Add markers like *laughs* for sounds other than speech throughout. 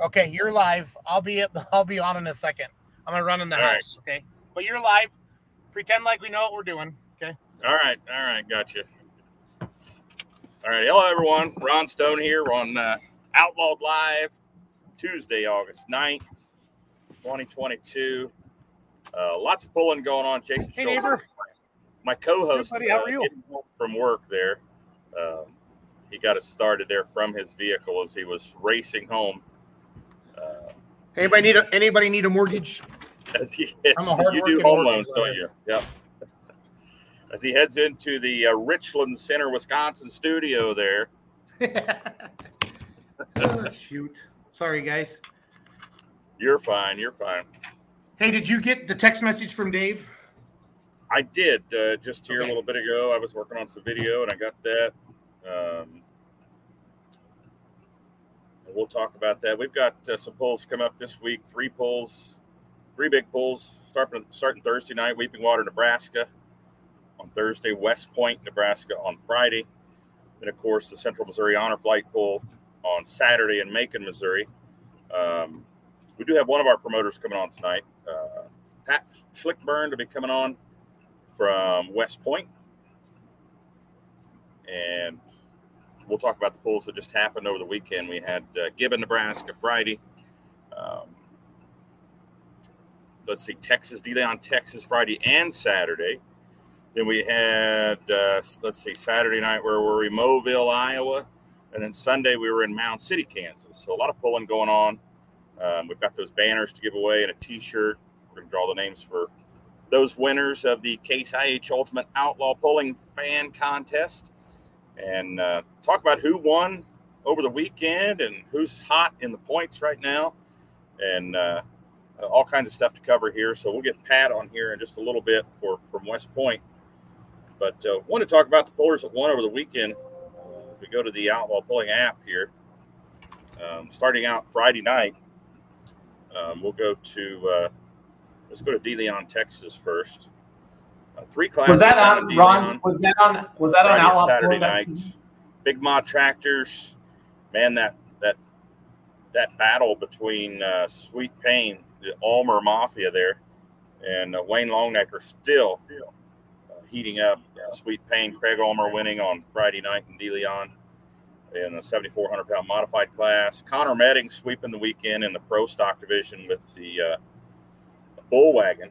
Okay, you're live. I'll be *laughs* I'll be on in a second. I'm gonna run in the All right. house. Okay, but you're live. Pretend like we know what we're doing. Okay. All right, all right, gotcha. All right, hello everyone. Ron Stone here. We're on uh, Outlawed Live, Tuesday, August 9th, 2022. Uh, lots of pulling going on. Jason Hey, Schultz, neighbor. my co-host, Hey, buddy, how uh, are you? getting from work there. Um, he got us started there from his vehicle as he was racing home. Anybody need a anybody need a mortgage? as he heads, I'm a you do home loans, don't you? Yep. As he heads into the uh, Richland Center, Wisconsin studio there. *laughs* oh, shoot. Sorry, guys. You're fine. You're fine. Hey, did you get the text message from Dave? I did uh, just here Okay. a little bit ago. I was working on some video and I got that. Um, and we'll talk about that. We've got uh, some polls come up this week. Three polls, three big polls starting starting Thursday night. Weeping Water, Nebraska. On Thursday, West Point, Nebraska. On Friday, and of course the Central Missouri Honor Flight poll on Saturday in Macon, Missouri. Um, we do have one of our promoters coming on tonight. Uh, Pat Schlickburn to be coming on from West Point. And we'll talk about the polls that just happened over the weekend. We had uh, Gibbon, Nebraska Friday. Um, let's see, Texas, De Leon, Texas Friday and Saturday. Then we had, uh, let's see, Saturday night where we were we? Moville, Iowa. And then Sunday we were in Mound City, Kansas. So a lot of pulling going on. Um, we've got those banners to give away and a T-shirt. We're going to draw the names for those winners of the Case IH Ultimate Outlaw Pulling Fan Contest, and uh, talk about who won over the weekend and who's hot in the points right now, and uh, all kinds of stuff to cover here. So we'll get Pat on here in just a little bit for from West Point. But uh, want to talk about the pullers that won over the weekend. Uh, we go to the Outlaw Pulling app here. Um, starting out Friday night, um, we'll go to uh, let's go to De Leon, Texas first. Uh, three classes. Was that on Ron? Leon. Was that on? Was that Friday and Outlaw Saturday Pulling? nights. Big Ma tractors, man. That that that battle between uh, Sweet Pain, the Ulmer Mafia there, and uh, Wayne Longnecker still uh, heating up. Uh, Sweet Pain, Craig Ulmer winning on Friday night in De Leon in the 7,400 pound modified class. Connor Medding sweeping the weekend in the pro stock division with the uh, bull wagon.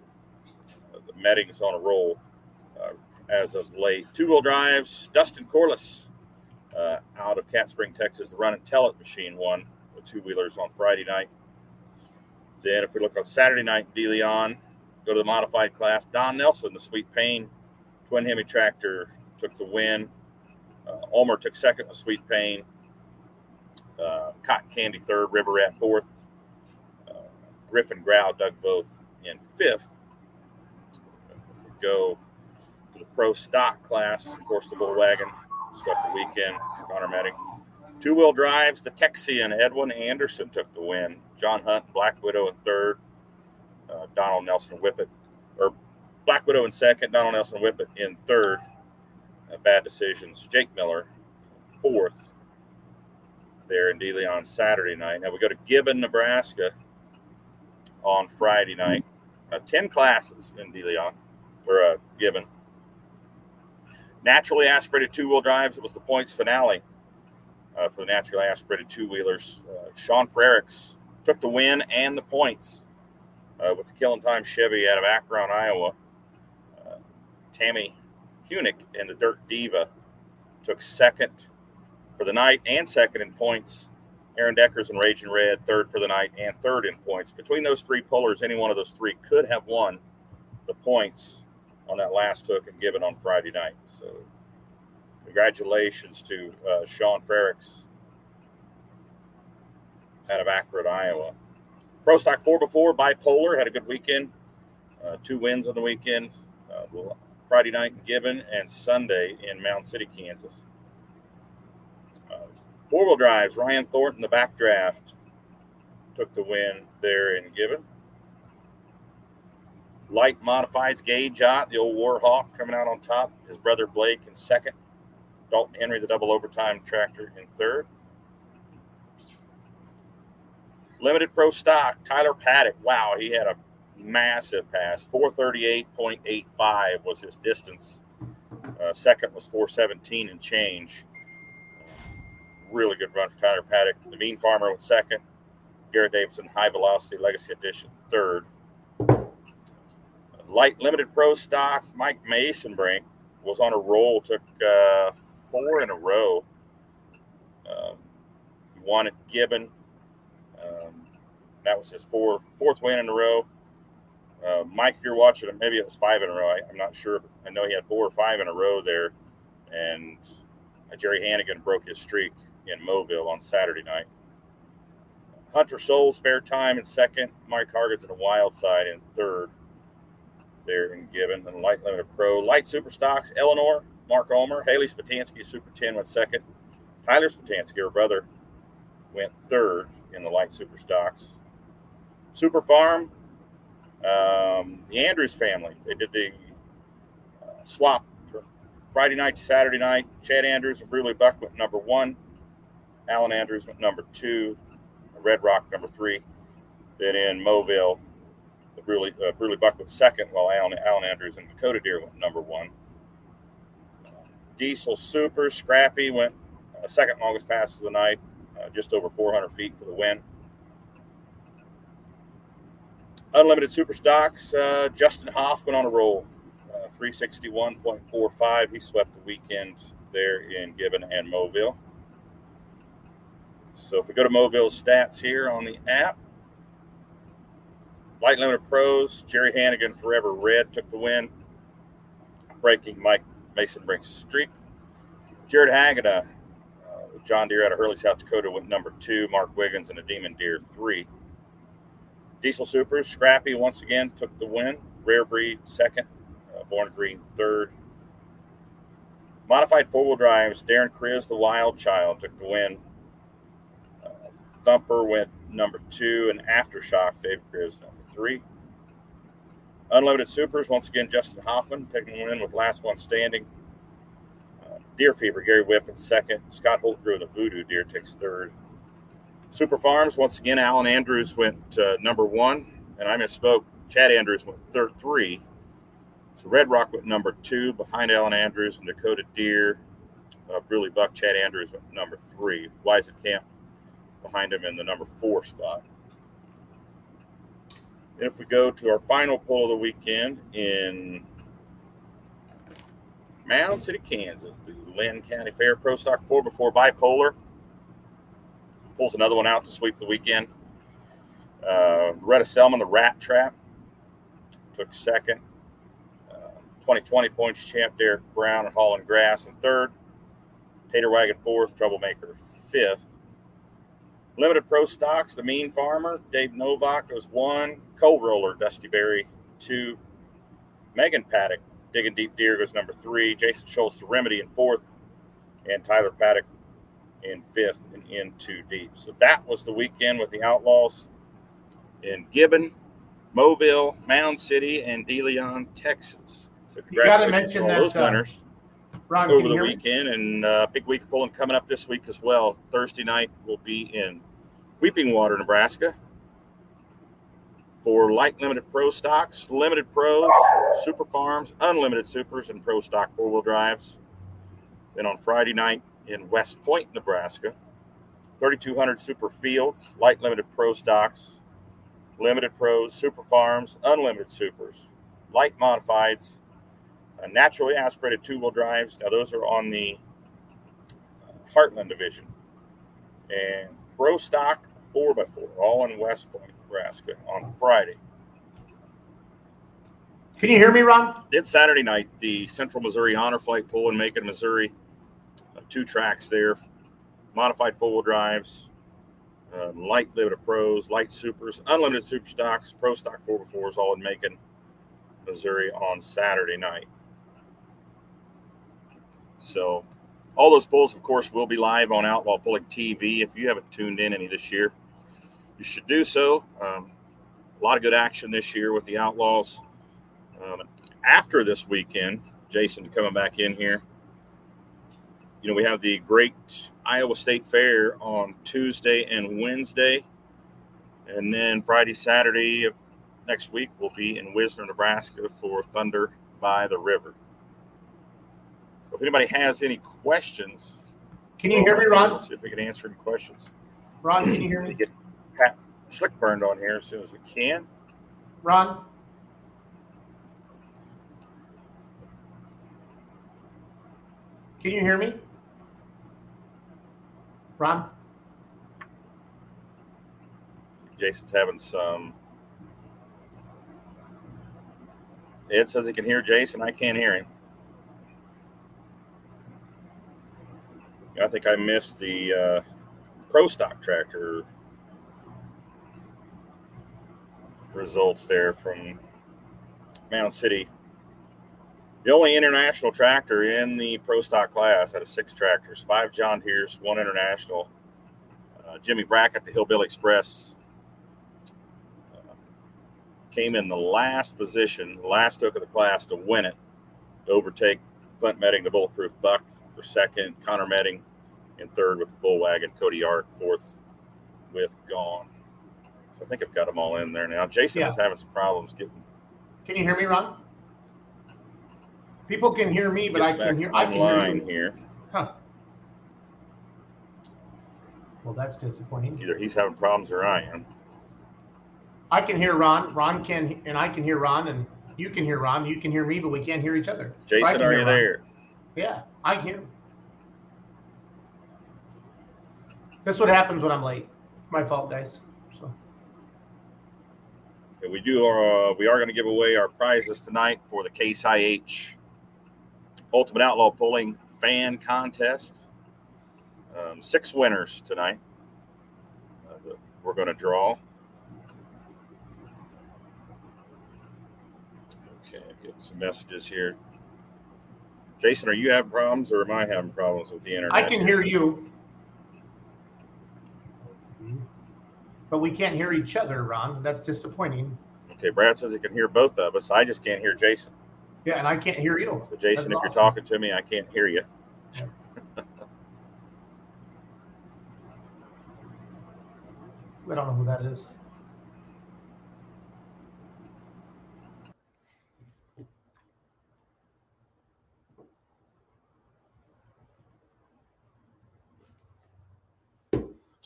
The Medding's on a roll uh, as of late. Two wheel drives, Dustin Corliss uh, out of Cat Spring, Texas. The run and tell it machine won with two wheelers on Friday night. Then, if we look on Saturday night, De Leon, go to the modified class. Don Nelson, the Sweet Pain twin Hemi tractor, took the win. Uh, Ulmer took second with Sweet Pain. Uh, Cotton Candy third, River Rat fourth. Uh, Griffin Grau dug both in fifth. Go to the pro stock class, of course, the bull wagon swept the weekend. Connor. Two wheel drives, the Texian Edwin Anderson took the win. John Hunt, Black Widow in third. Uh, Donald Nelson Whippet, or Black Widow in second. Donald Nelson Whippet in third. Uh, bad decisions. Jake Miller, fourth there in De Leon Saturday night. Now we go to Gibbon, Nebraska on Friday night. Uh, 10 classes in De Leon, or uh, Gibbon. Naturally aspirated two wheel drives. It was the points finale uh, for the naturally aspirated two wheelers. Uh, Sean Frericks took the win and the points uh, with the Killing Time Chevy out of Akron, Iowa. Uh, Tammy Hunick and the Dirt Diva took second for the night and second in points. Aaron Deckers and Raging Red third for the night and third in points. Between those three pullers, any one of those three could have won the points on that last hook and Gibbon on Friday night. So, congratulations to uh, Sean Frericks out of Akron, Iowa. Pro Stock 4x4 bipolar had a good weekend. Uh, two wins on the weekend. Uh, Friday night in Gibbon and Sunday in Mound City, Kansas. Uh, Four wheel drives, Ryan Thornton, the backdraft, took the win there in Gibbon. Light modifieds, Gage Ott, the old Warhawk, coming out on top. His brother Blake in second. Dalton Henry, the double overtime tractor, in third. Limited Pro Stock, Tyler Paddock. Wow, he had a massive pass. 438.85 was his distance. Uh, second was 417 and change. Really good run for Tyler Paddock. Mean Farmer was second. Garrett Davidson, High Velocity Legacy Edition, third. Light Limited Pro Stock, Mike Masonbrink was on a roll, took uh, four in a row. Um, he won at Gibbon. Um, that was his four, fourth win in a row. Uh, Mike, if you're watching, maybe it was five in a row. I, am not sure. I know he had four or five in a row there. And uh, Jerry Hannigan broke his streak in Moville on Saturday night. Hunter Soul, spare time in second. Mike Hargans in a wild side in third there and Gibbon. And Light Limited Pro. Light Super Stocks, Eleanor, Mark Ulmer. Haley Spatansky, Super 10 went second. Tyler Spatansky, her brother, went third in the Light Super Stocks. Super Farm, um, the Andrews family. They did the uh, swap from Friday night to Saturday night. Chad Andrews and Bruley Buck went number one. Alan Andrews went number two. Red Rock number three. Then in Moville, the Bruley, uh, Buck went second, while Alan, Alan Andrews and Dakota Deer went number one. Diesel Super Scrappy went uh, second longest pass of the night, uh, just over 400 feet for the win. Unlimited Super Stocks, uh, Justin Hoff went on a roll, uh, 361.45. He swept the weekend there in Gibbon and Moville. So if we go to Moville's stats here on the app, Light Limited Pros, Jerry Hannigan, Forever Red took the win, breaking Mike Masonbrink's streak. Jared Hagada, uh, John Deere out of Hurley, South Dakota, went number two. Mark Wiggins and a Demon Deere, three. Diesel Supers, Scrappy once again took the win. Rare Breed, second. Uh, Born Green, third. Modified four wheel drives, Darren Kriz, the Wild Child, took the win. Uh, Thumper went number two, and Aftershock, Dave Kriz, number three. Unloaded Supers, once again, Justin Hoffman taking the win with last one standing. Uh, Deer Fever, Gary Whiffen, second. Scott Holtgrew, the Voodoo Deer, takes third. Super Farms, once again, Alan Andrews went uh, number one, and I misspoke. Chad Andrews went third, three. So Red Rock went number two behind Alan Andrews and Dakota Deer. Uh, Bruley Buck, Chad Andrews went number three. Wise Camp behind him in the number four spot. If we go to our final pull of the weekend in Mound City, Kansas, the Linn County Fair Pro Stock 4x4 Bipolar pulls another one out to sweep the weekend. Uh, Retta Selman, the Rat Trap, took second. Uh, 2020 points champ Derek Brown and Holland Grass in third. Tater Wagon fourth. Troublemaker fifth. Limited Pro Stocks, the Mean Farmer, Dave Novak was one. Cold Roller, Dusty Berry, two. Megan Paddock, Digging Deep Deer goes number three. Jason Schultz, Remedy in fourth. And Tyler Paddock in fifth and in two deep. So that was the weekend with the Outlaws in Gibbon, Moville, Mound City, and De Leon, Texas. So congratulations to all that, those uh, winners Ron, over the hear me? weekend, and uh, big week of pulling coming up this week as well. Thursday night will be in Weeping Water, Nebraska. For light limited pro stocks, limited pros, super farms, unlimited supers, and pro stock four wheel drives. Then on Friday night in West Point, Nebraska, 3,200 super fields, light limited pro stocks, limited pros, super farms, unlimited supers, light modifieds, uh, naturally aspirated two wheel drives. Now, those are on the uh, Heartland division. And Pro Stock 4x4, all in West Point, Nebraska on Friday. Can you hear me, Ron? It's Saturday night, the Central Missouri Honor Flight Pool in Macon, Missouri. Uh, two tracks there, modified four wheel drives, uh, light limited pros, light supers, unlimited super stocks, pro stock 4x4s, all in Macon, Missouri on Saturday night. So, all those polls, of course, will be live on Outlaw Pulling TV. If you haven't tuned in any this year, you should do so. Um, a lot of good action this year with the Outlaws. Um, after this weekend, Jason coming back in here. You know, we have the great Iowa State Fair on Tuesday and Wednesday. And then Friday, Saturday of next week, we'll be in Wisner, Nebraska for Thunder by the River. If anybody has any questions, Can you hear me, we'll Ron? See if we can answer any questions. Ron, can you hear me? get Pat Slick burned on here as soon as we can. Ron? Can you hear me? Ron? Jason's having some. Ed says he can hear Jason. I can't hear him. I think I missed the uh, pro stock tractor results there from Mound City. The only international tractor in the pro stock class out of six tractors, five John Deere's, one international. Uh, Jimmy Brackett, the Hillbilly Express, came in the last position, last hook of the class to win it, to overtake Clint Medding, the Bulletproof Buck, for second, Connor Medding in third with the Bull Wagon, Cody Art fourth with Gone. So I think I've got them all in there now. Jason Yeah. is having some problems getting, Can you hear me, Ron? People can hear me, but I can back hear. I can hear online you. here. Huh. Well, that's disappointing. Either he's having problems or I am. I can hear Ron. Ron can, and I can hear Ron, and you can hear Ron. You can hear me, but we can't hear each other. I Jason, can are hear you Ron. there? Yeah, I can hear. That's what happens when I'm late. My fault, guys. So we do. Uh, we are going to give away our prizes tonight for the Case IH Ultimate Outlaw Pulling Fan Contest. Um, six winners tonight. Uh, we're going to draw. Okay, getting some messages here. Jason, are you having problems, or am I having problems with the internet? I can hear you, but we can't hear each other, Ron. That's disappointing. Okay, Brad says he can hear both of us. I just can't hear Jason. Yeah, and I can't hear you. So, Jason, That's if you're talking to me, I can't hear you. *laughs* I don't know who that is.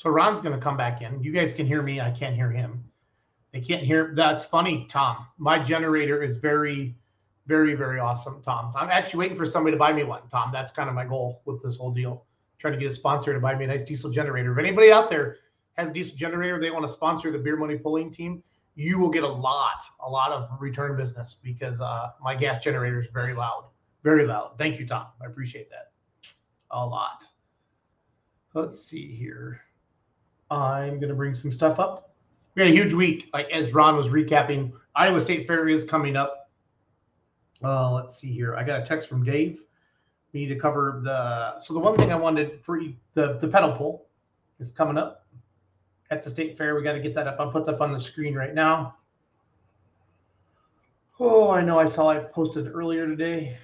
So Ron's going to come back in. You guys can hear me. I can't hear him. They can't hear. That's funny, Tom. My generator is very, very, very awesome, Tom. I'm actually waiting for somebody to buy me one, Tom. That's kind of my goal with this whole deal. Trying to get a sponsor to buy me a nice diesel generator. If anybody out there has a diesel generator, they want to sponsor the beer money pulling team, you will get a lot, a lot of return business because uh, my gas generator is very loud, very loud. Thank you, Tom. I appreciate that a lot. Let's see here. I'm gonna bring some stuff up. We had a huge week, like as Ron was recapping. Iowa State Fair is coming up. Uh, let's see here. I got a text from Dave. We need to cover the. So the one thing I wanted for the the pedal pull is coming up at the state fair. We got to get that up. I'll put that up on the screen right now. Oh, I know. I saw I posted earlier today.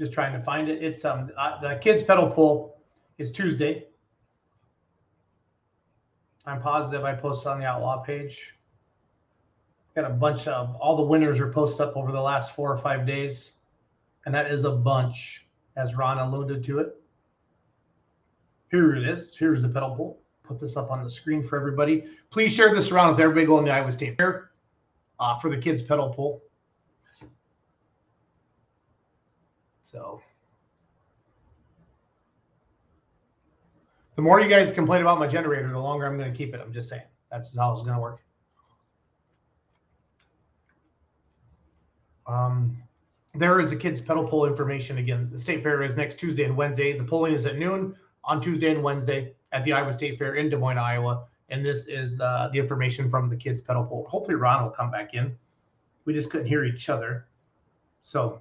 Just trying to find it. It's um uh, the kids pedal pull is Tuesday. I'm positive I posted on the outlaw page. Got a bunch of all the winners are posted up over the last four or five days, and that is a bunch, as Ron alluded to it. Here it is. Here's the pedal pull. Put this up on the screen for everybody. Please share this around with everybody going to Iowa State Fair uh, for the kids pedal pull. So the more you guys complain about my generator, the longer I'm going to keep it. I'm just saying that's how it's going to work. Um, there is a kids pedal pull information again. The state fair is next Tuesday and Wednesday. The polling is at noon on Tuesday and Wednesday at the Iowa State Fair in Des Moines, Iowa. And this is the, the information from the kids pedal pull. Hopefully Ron will come back in. We just couldn't hear each other. So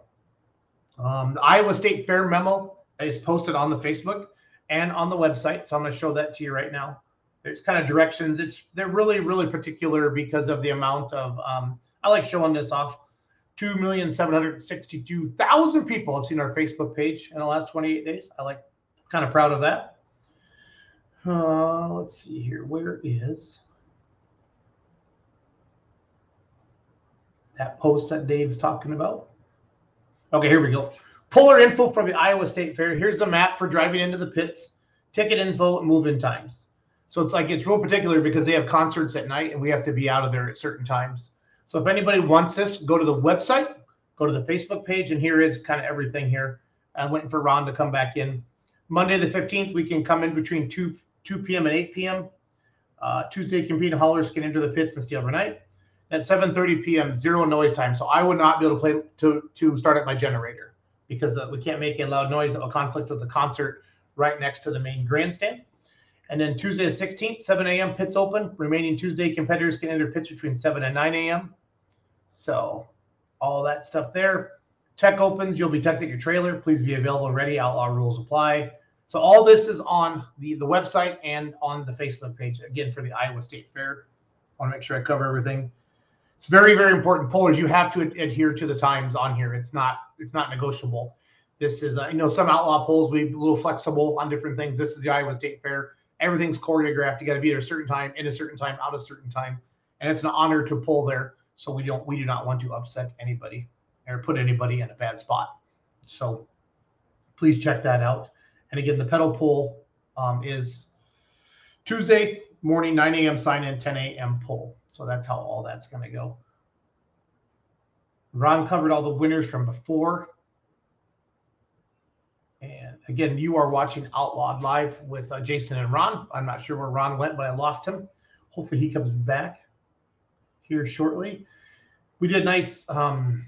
um, the Iowa State Fair memo is posted on the Facebook and on the website. So I'm going to show that to you right now. There's kind of directions. It's they're really really particular because of the amount of. Um, I like showing this off. Two million seven hundred sixty-two thousand people have seen our Facebook page in the last 28 days. I like, kind of proud of that. Uh, let's see here. Where is that post that Dave's talking about? Okay, here we go. Polar info for the Iowa State Fair. Here's the map for driving into the pits, ticket info, and move-in times. So it's like it's real particular because they have concerts at night and we have to be out of there at certain times. So if anybody wants this, go to the website, go to the Facebook page, and here is kind of everything here. I'm waiting for Ron to come back in. Monday the 15th, we can come in between 2 2 p.m. and 8 p.m. Uh, Tuesday, compete haulers can enter the pits and stay overnight. At 7:30 p.m., zero noise time. So I would not be able to play to to start up my generator because uh, we can't make a loud noise that will conflict with the concert right next to the main grandstand. And then Tuesday the 16th, 7 a.m. pits open. Remaining Tuesday competitors can enter pits between 7 and 9 a.m. So all that stuff there. Tech opens, you'll be teched at your trailer. Please be available ready. Outlaw rules apply. So all this is on the, the website and on the Facebook page, again, for the Iowa State Fair. I want to make sure I cover everything. It's very, very important. Pullers, you have to ad- adhere to the times on here. It's not, it's not negotiable. This is, uh, you know, some outlaw polls, we a little flexible on different things. This is the Iowa State Fair. Everything's choreographed. You got to be there a certain time, in a certain time, out a certain time. And it's an honor to pull there. So we don't, we do not want to upset anybody or put anybody in a bad spot. So please check that out. And again, the pedal pull um, is Tuesday morning, 9 a.m. sign in, 10 a.m. pull. So that's how all that's going to go. Ron covered all the winners from before. And again, you are watching Outlawed Live with uh, Jason and Ron. I'm not sure where Ron went, but I lost him. Hopefully he comes back here shortly. We did a nice um,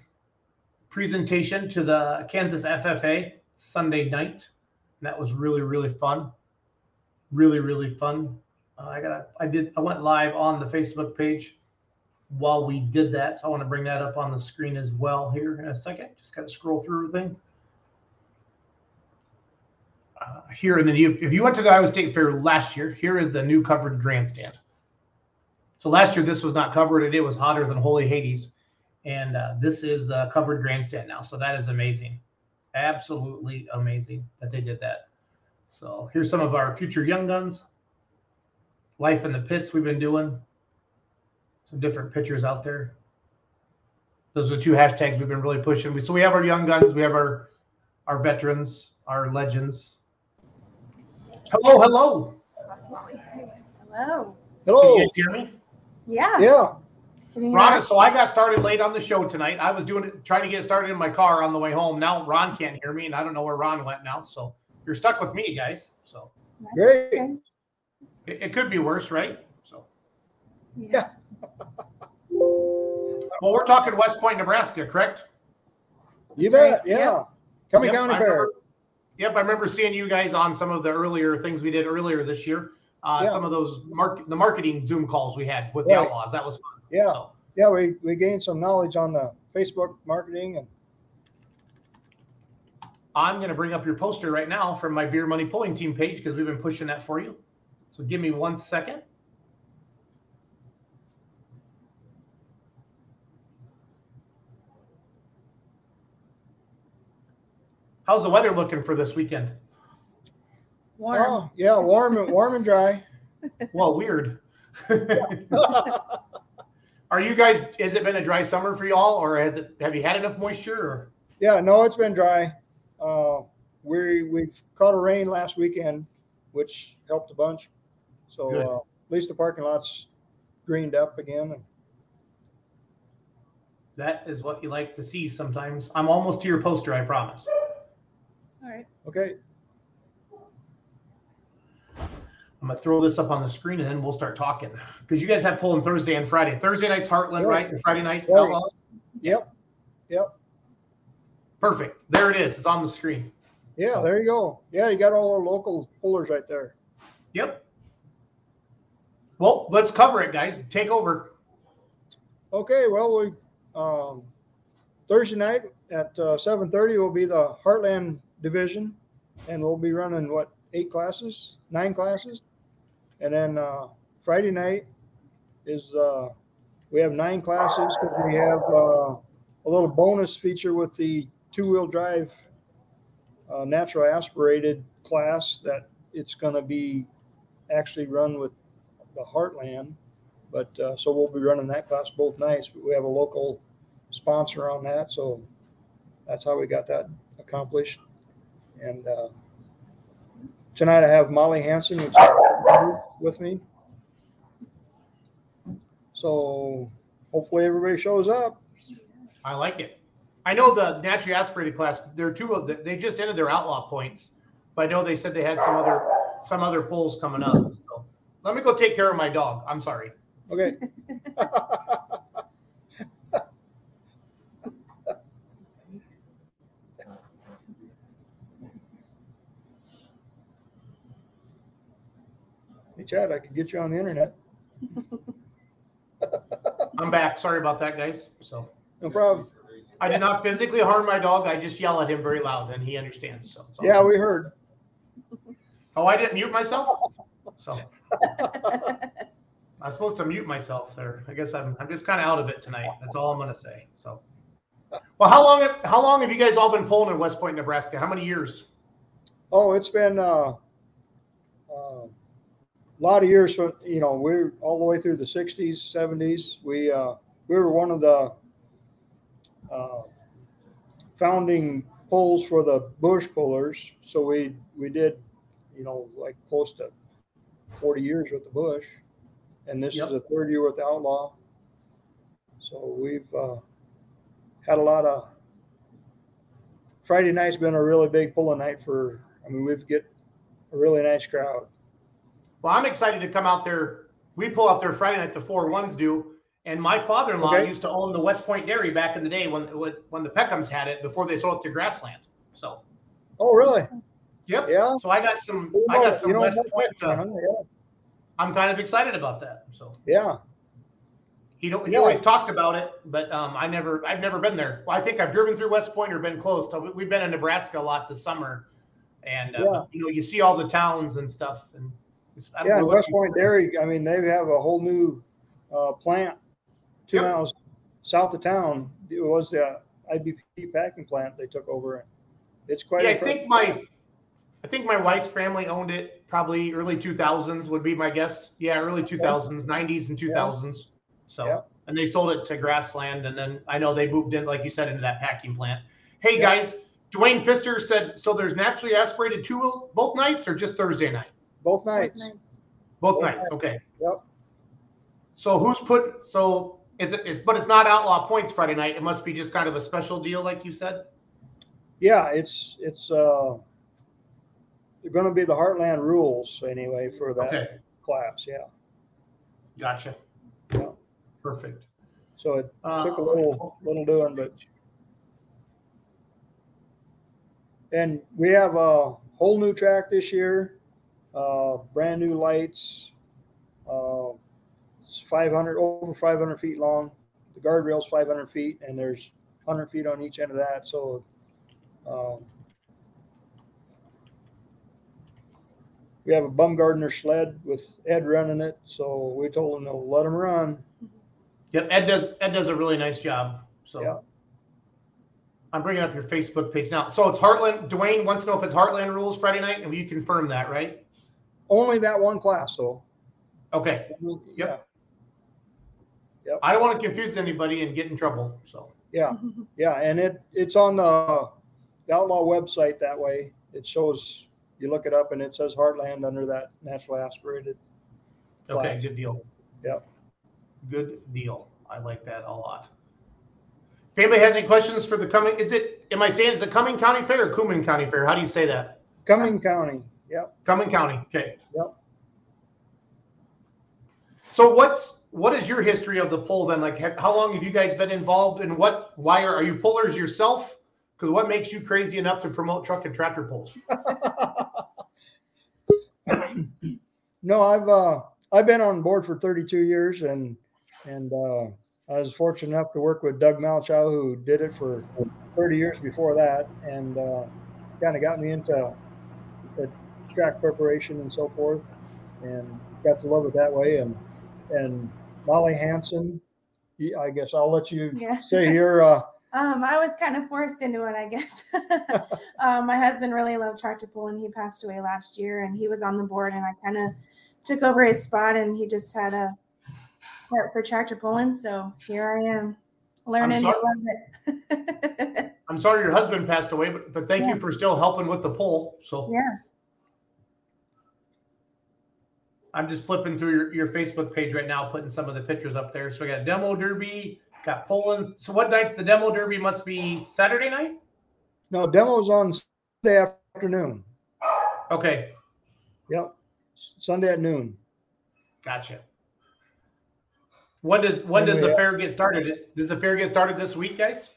presentation to the Kansas FFA Sunday night. That was really, really fun. Really, really fun. Uh, I got, I did, I went live on the Facebook page while we did that. So I want to bring that up on the screen as well here in a second. Just got to scroll through everything. Uh, here, and then you, if you went to the Iowa State Fair last year, here is the new covered grandstand. So last year this was not covered, and it was hotter than holy Hades. And uh, this is the covered grandstand now. So that is amazing, absolutely amazing that they did that. So here's some of our future young guns. Life in the pits we've been doing. Some different pictures out there. Those are the two hashtags we've been really pushing. We, so we have our young guns, we have our our veterans, our legends. Hello, hello. Hello. Can Hello. you hear me? Yeah. Yeah. Can you hear Ron, so I got started late on the show tonight. I was doing it, trying to get started in my car on the way home. Now Ron can't hear me, and I don't know where Ron went now. So you're stuck with me, guys. So Great. Okay. it, it could be worse, right? So Yeah. *laughs* well, we're talking West Point, Nebraska, correct? You That's bet. right. Yeah. coming Yep, County I Fair. remember- Yep, I remember seeing you guys on some of the earlier things we did earlier this year. Uh, Yeah. Some of those mark the marketing Zoom calls we had with the Outlaws. That was fun. Yeah. So, Yeah. We, we gained some knowledge on the Facebook marketing and I'm going to bring up your poster right now from my Beer Money Pulling Team page because we've been pushing that for you. So give me one second. How's the weather looking for this weekend? Warm. oh yeah, warm and warm and dry. *laughs* Well, weird. *laughs* Are you guys? Has it been a dry summer for y'all, or has it? Have you had enough moisture? Or yeah, no, it's been dry. Uh, we we've caught a rain last weekend, which helped a bunch. So uh, at least the parking lot's greened up again. that is what you like to see sometimes. I'm almost to your poster, I promise. All right. Okay. I'm gonna throw this up on the screen and then we'll start talking because you guys have pulling Thursday and Friday. Thursday night's Heartland, Right. right? And Friday night's Right. Outlaws. Yep. Yep. Perfect. There it is. It's on the screen. Yeah. There you go. Yeah, you got all our local pullers right there. Yep. Well, let's cover it, guys. Take over. Okay, well, we um, Thursday night at uh, seven thirty will be the Heartland division, and we'll be running what eight classes, nine classes, and then uh, Friday night is uh, we have nine classes because we have uh, a little bonus feature with the two-wheel drive uh, natural aspirated class that it's going to be actually run with the Heartland. But uh, so we'll be running that class both nights. But we have a local sponsor on that, so that's how we got that accomplished. And uh, tonight I have Molly Hanson with me. So hopefully everybody shows up. I like it. I know the naturally aspirated class. There are two of the, they just ended their outlaw points, but I know they said they had some other some other polls coming up. So let me go take care of my dog. I'm sorry. Okay. *laughs* Hey Chad, I could get you on the internet. *laughs* I'm back. Sorry about that, guys. So No problem. I did not physically harm my dog. I just yell at him very loud, and he understands. So it's all Yeah, good. we heard. Oh, I didn't mute myself. So I'm supposed to mute myself there. I guess I'm I'm just kind of out of it tonight. That's all I'm gonna say. So, well, how long have, how long have you guys all been pulling in West Point, Nebraska? How many years? Oh, it's been uh, uh, a lot of years from you know we're all the way through the '60s, '70s. We uh, we were one of the uh, founding pulls for the Bush pullers. So we we did you know like close to 40 years with the Bush, and this Yep. is the third year with the Outlaw. So we've uh, had a lot of Friday night's been a really big pulling night for. I mean, we've get a really nice crowd. Well, I'm excited to come out there. We pull out there Friday night. The four ones do. And my father-in-law Okay. used to own the West Point Dairy back in the day when when when the Peckhams had it before they sold it to Grassland. So, Oh, really? Yep. Yeah. So I got some You I got some you know West Point. Uh, yeah. I'm kind of excited about that. So. yeah. He don't, he Yeah. always talked about it, but um, I never, I've never been there. Well, I think I've driven through West Point or been close. We- we've been in Nebraska a lot this summer, and uh, Yeah. you know, you see all the towns and stuff. And Yeah, West Point Dairy. I mean, they have a whole new uh, plant two Yep. miles south of town. It was the IBP packing plant they took over. It's quite. Yeah, I think my, I think my wife's family owned it probably early 2000s would be my guess. Yeah, early 2000s, 90s and 2000s. So, Yeah. and they sold it to Grassland, and then I know they moved in, like you said, into that packing plant. Hey Yeah. guys, Dwayne Pfister said, so there's naturally aspirated two both nights or just Thursday night? both nights. Both nights. nights. Both Both nights, okay. Yep. So who's put, so is it, is, but it's not outlaw points Friday night. It must be just kind of a special deal, like you said? Yeah, it's it's uh, they're going to be the Heartland rules anyway for that Okay, class. Yeah. gotcha. Yeah. Perfect. So it Uh, took a little little doing, but and we have a whole new track this year, uh, brand new lights. Uh, it's 500 over 500 feet long. The guardrail's 500 feet, and there's 100 feet on each end of that. So um, we have a Bumgardner sled with Ed running it. So we told him to let him run. Yep, Ed does, Ed does a really nice job, so. Yeah. I'm bringing up your Facebook page now. So it's Heartland, Dwayne wants to know if it's Heartland rules Friday night, and you confirm that, right? Only that one class, though. Okay, Yeah, I don't want to confuse anybody and get in trouble, so. yeah, *laughs* yeah, and it it's on the, the outlaw website that way. It shows you look it up and it says Heartland under that naturally aspirated. Okay, good deal. Yep. Good deal. I like that a lot. If anybody has any questions for the coming, is it, am I saying it's a Cuming County Fair or Cooman County Fair? How do you say that? Cuming County. Yep. Cuming County, okay. Yep. So what's, what is your history of the poll then? Like, how long have you guys been involved and what, why are, are you pullers yourself? Because what makes you crazy enough to promote truck and tractor pulls? *laughs* *coughs* no, I've uh I've been on board for 32 years and and uh I was fortunate enough to work with Doug Malchow who did it for 30 years before that and uh kind of got me into the track preparation and so forth and got to love it that way and and Molly Hanson I guess I'll let you Yeah. say here uh Um, I was kind of forced into it, I guess. *laughs* um, my husband really loved tractor pulling. He passed away last year, and he was on the board, and I kind of took over his spot, and he just had a heart for tractor pulling. So here I am, learning to love it. *laughs* I'm sorry your husband passed away, but but thank Yeah. you for still helping with the pull. So yeah. I'm just flipping through your, your Facebook page right now, putting some of the pictures up there. So we got demo derby, got polling. So what night's the demo derby? Must be Saturday night. No, demos on Sunday afternoon. Okay, Yep. Sunday at noon. gotcha. When does when does the fair get started? Does the fair get started this week, guys?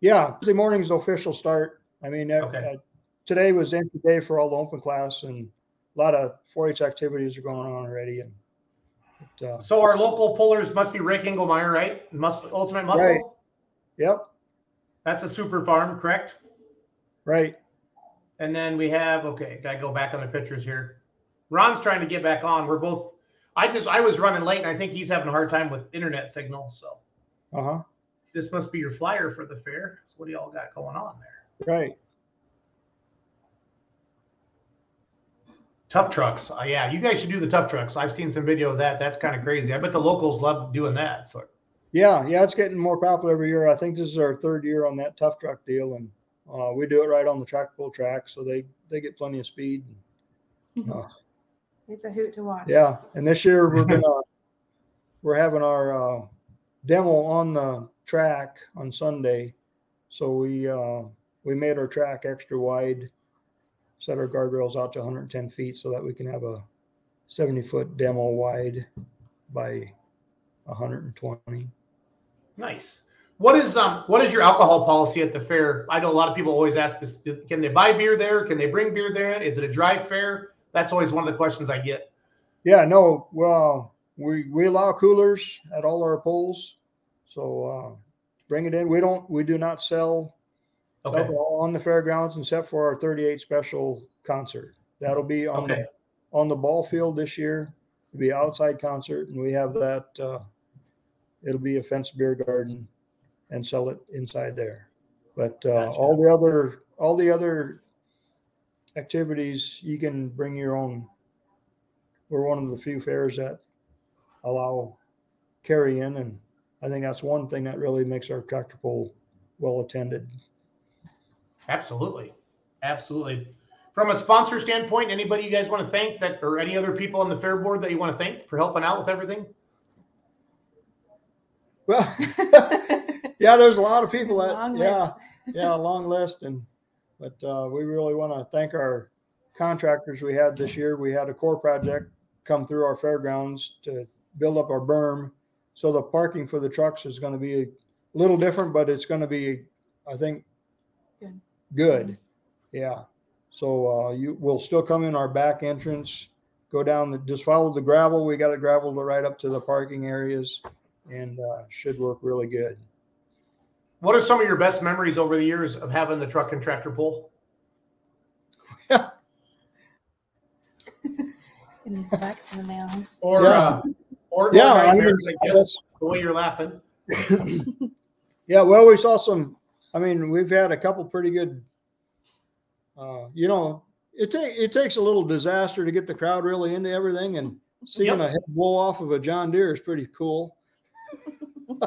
Yeah, Tuesday morning's the official start. I mean, Okay. uh, today was empty day for all the open class and a lot of 4-H activities are going on already. And but, uh, So our local pullers must be Rick Engelmeyer, right? Must Ultimate Muscle. Right. yep, That's a super farm, correct? right. And then we have okay, gotta go back on the pictures here. Ron's trying to get back on. We're both. I just I was running late, and I think he's having a hard time with internet signal. So Uh huh. this must be your flyer for the fair. So what do y'all got going on there? Right. Tough trucks. Uh, yeah, you guys should do the tough trucks. I've seen some video of that. That's kind of crazy. I bet the locals love doing that. So Yeah, yeah, it's getting more popular every year. I think this is our third year on that tough truck deal, and uh, we do it right on the track pull track, so they they get plenty of speed. Uh, It's a hoot to watch. yeah, and this year we're gonna we're having our uh, demo on the track on Sunday, so we uh, we made our track extra wide, set our guardrails out to 110 feet so that we can have a 70 foot demo wide by 120. nice. What is um what is your alcohol policy at the fair? I know a lot of people always ask us, can they buy beer there? Can they bring beer there? Is it a dry fair? That's always one of the questions I get. Yeah, no, well, we we allow coolers at all our polls, so uh, bring it in. We don't, we do not sell Okay. on the fairgrounds except for our 38 special concert. That'll be on Okay. the on the ball field this year. It'll be outside concert, and we have that. Uh, it'll be a fenced beer garden, and sell it inside there. But uh, Gotcha. all the other all the other activities, you can bring your own. We're one of the few fairs that allow carry in, and I think that's one thing that really makes our tractor pull well attended. Absolutely. Absolutely. From a sponsor standpoint, anybody you guys want to thank that or any other people on the fair board that you want to thank for helping out with everything? Well, *laughs* yeah, there's a lot of people that, yeah, yeah, a long list. And, but uh, we really want to thank our contractors we had this year. We had a core project come through our fairgrounds to build up our berm. So the parking for the trucks is going to be a little different, but it's going to be, I think, Good. good. Yeah. So uh, you will still come in our back entrance, go down, the, just follow the gravel. We got it gravelled right up to the parking areas and uh, should work really good. What are some of your best memories over the years of having the truck and tractor pull? *laughs* Getting these bucks in the mail. Or Yeah. uh, or, Yeah, or I mean, nightmares, I guess, That's- the way you're laughing. *laughs* yeah, well, we saw some. I mean, we've had a couple pretty good. Uh, you know, it ta- it takes a little disaster to get the crowd really into everything, and seeing Yep. a head blow off of a John Deere is pretty cool. *laughs*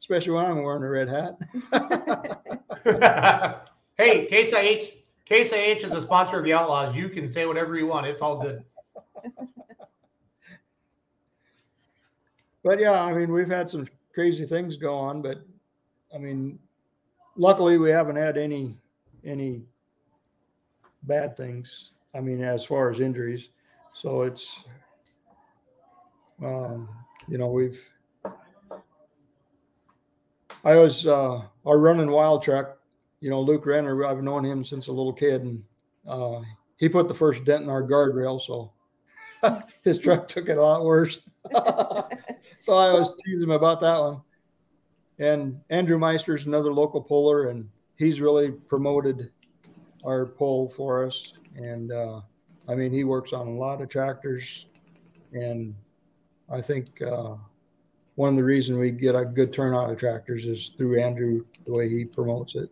Especially when I'm wearing a red hat. *laughs* hey, Case IH, Case IH is a sponsor of the Outlaws. You can say whatever you want. It's all good. but yeah, I mean, we've had some crazy things go on, but I mean, luckily we haven't had any any bad things. I mean, as far as injuries, so it's um, you know we've. I was uh, our running wild truck. You know, Luke Renner. I've known him since a little kid, and uh, he put the first dent in our guardrail. So *laughs* his truck took it a lot worse. *laughs* so I was teasing him about that one. And Andrew Meister's another local puller, and he's really promoted our pull for us. And uh, I mean, he works on a lot of tractors, and I think uh, one of the reasons we get a good turnout of tractors is through Andrew, the way he promotes it.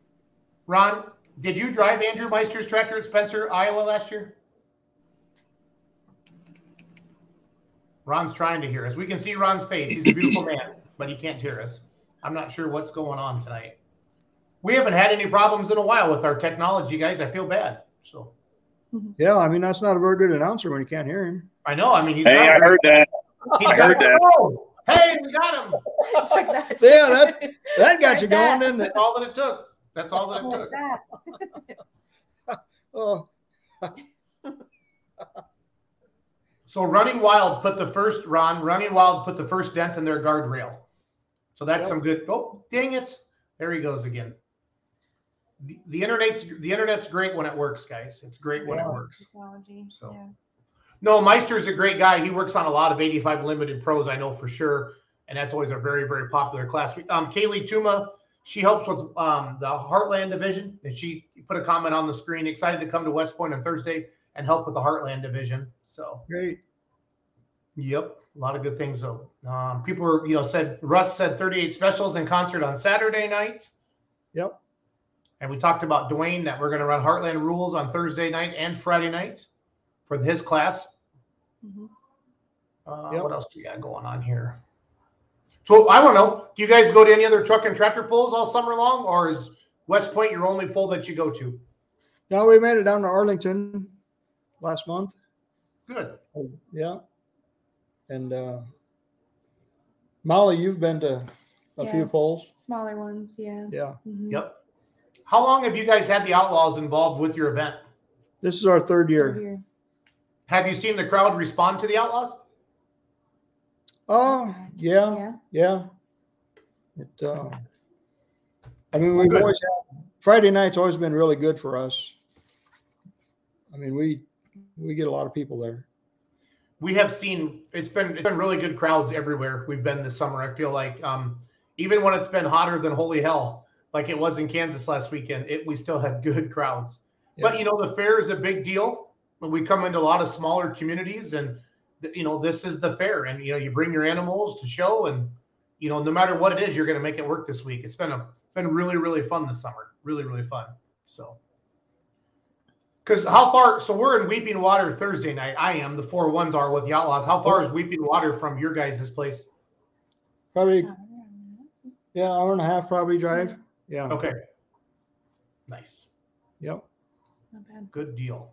Ron, did you drive Andrew Meister's tractor at Spencer, Iowa last year? Ron's trying to hear us. We can see Ron's face. He's a beautiful man, but he can't hear us. I'm not sure what's going on tonight. We haven't had any problems in a while with our technology, guys. I feel bad. So Yeah, I mean that's not a very good announcer when you can't hear him. I know. I mean, he's Hey, got I heard that. he's I heard that. Oh, Hey, we got him. Took *laughs* that. Yeah, that that got you that. going, didn't it? That's all that it took. That's all that it took. *laughs* Oh, So Running Wild put the first Ron. Running Wild put the first dent in their guardrail. So that's Yep. some good. Oh, dang it! There he goes again. The, the internet's the internet's great when it works, guys. It's great when Yeah. it works. Technology. So. yeah. No, Meister's a great guy. He works on a lot of 85 limited pros, I know for sure. And that's always a very, very popular class. We- Um, Kaylee Tuma, she helps with um, the Heartland division. And she put a comment on the screen, excited to come to West Point on Thursday and help with the Heartland division. So, great. yep, a lot of good things though. Um, people were, you know, said Russ said 38 specials in concert on Saturday night. Yep. And we talked about Dwayne that we're going to run Heartland rules on Thursday night and Friday night for his class. Mhm. Uh, Yep. What else do you got going on here? So I don't know. Do you guys go to any other truck and tractor pulls all summer long, or is West Point your only pull that you go to? Now we made it down to Arlington last month. Good. Yeah. And uh Molly, you've been to a few polls. Smaller ones, yeah. Yeah. Mhm. Yep. How long have you guys had the Outlaws involved with your event? This is our third Third year. year. Have you seen the crowd respond to the Outlaws? Oh, yeah, Yeah. yeah. It, uh, I mean, we've Good. always had Friday night's always been really good for us. I mean, we we get a lot of people there. We have seen it's been it's been really good crowds everywhere we've been this summer. I feel like um, even when it's been hotter than holy hell, like it was in Kansas last weekend, it we still had good crowds. But you know, the fair is a big deal. When we come into a lot of smaller communities, and you know, this is the fair, and you know, you bring your animals to show, and you know, no matter what it is, you're going to make it work this week. It's been a been really really fun this summer, really really fun. So. Because how far? So we're in Weeping Water Thursday night. I am. The four ones are with the Outlaws. How far is Weeping Water from your guys' place? Probably, Uh, yeah, hour and a half probably drive. Yeah. Okay. Nice. Yep. Not bad. Good deal.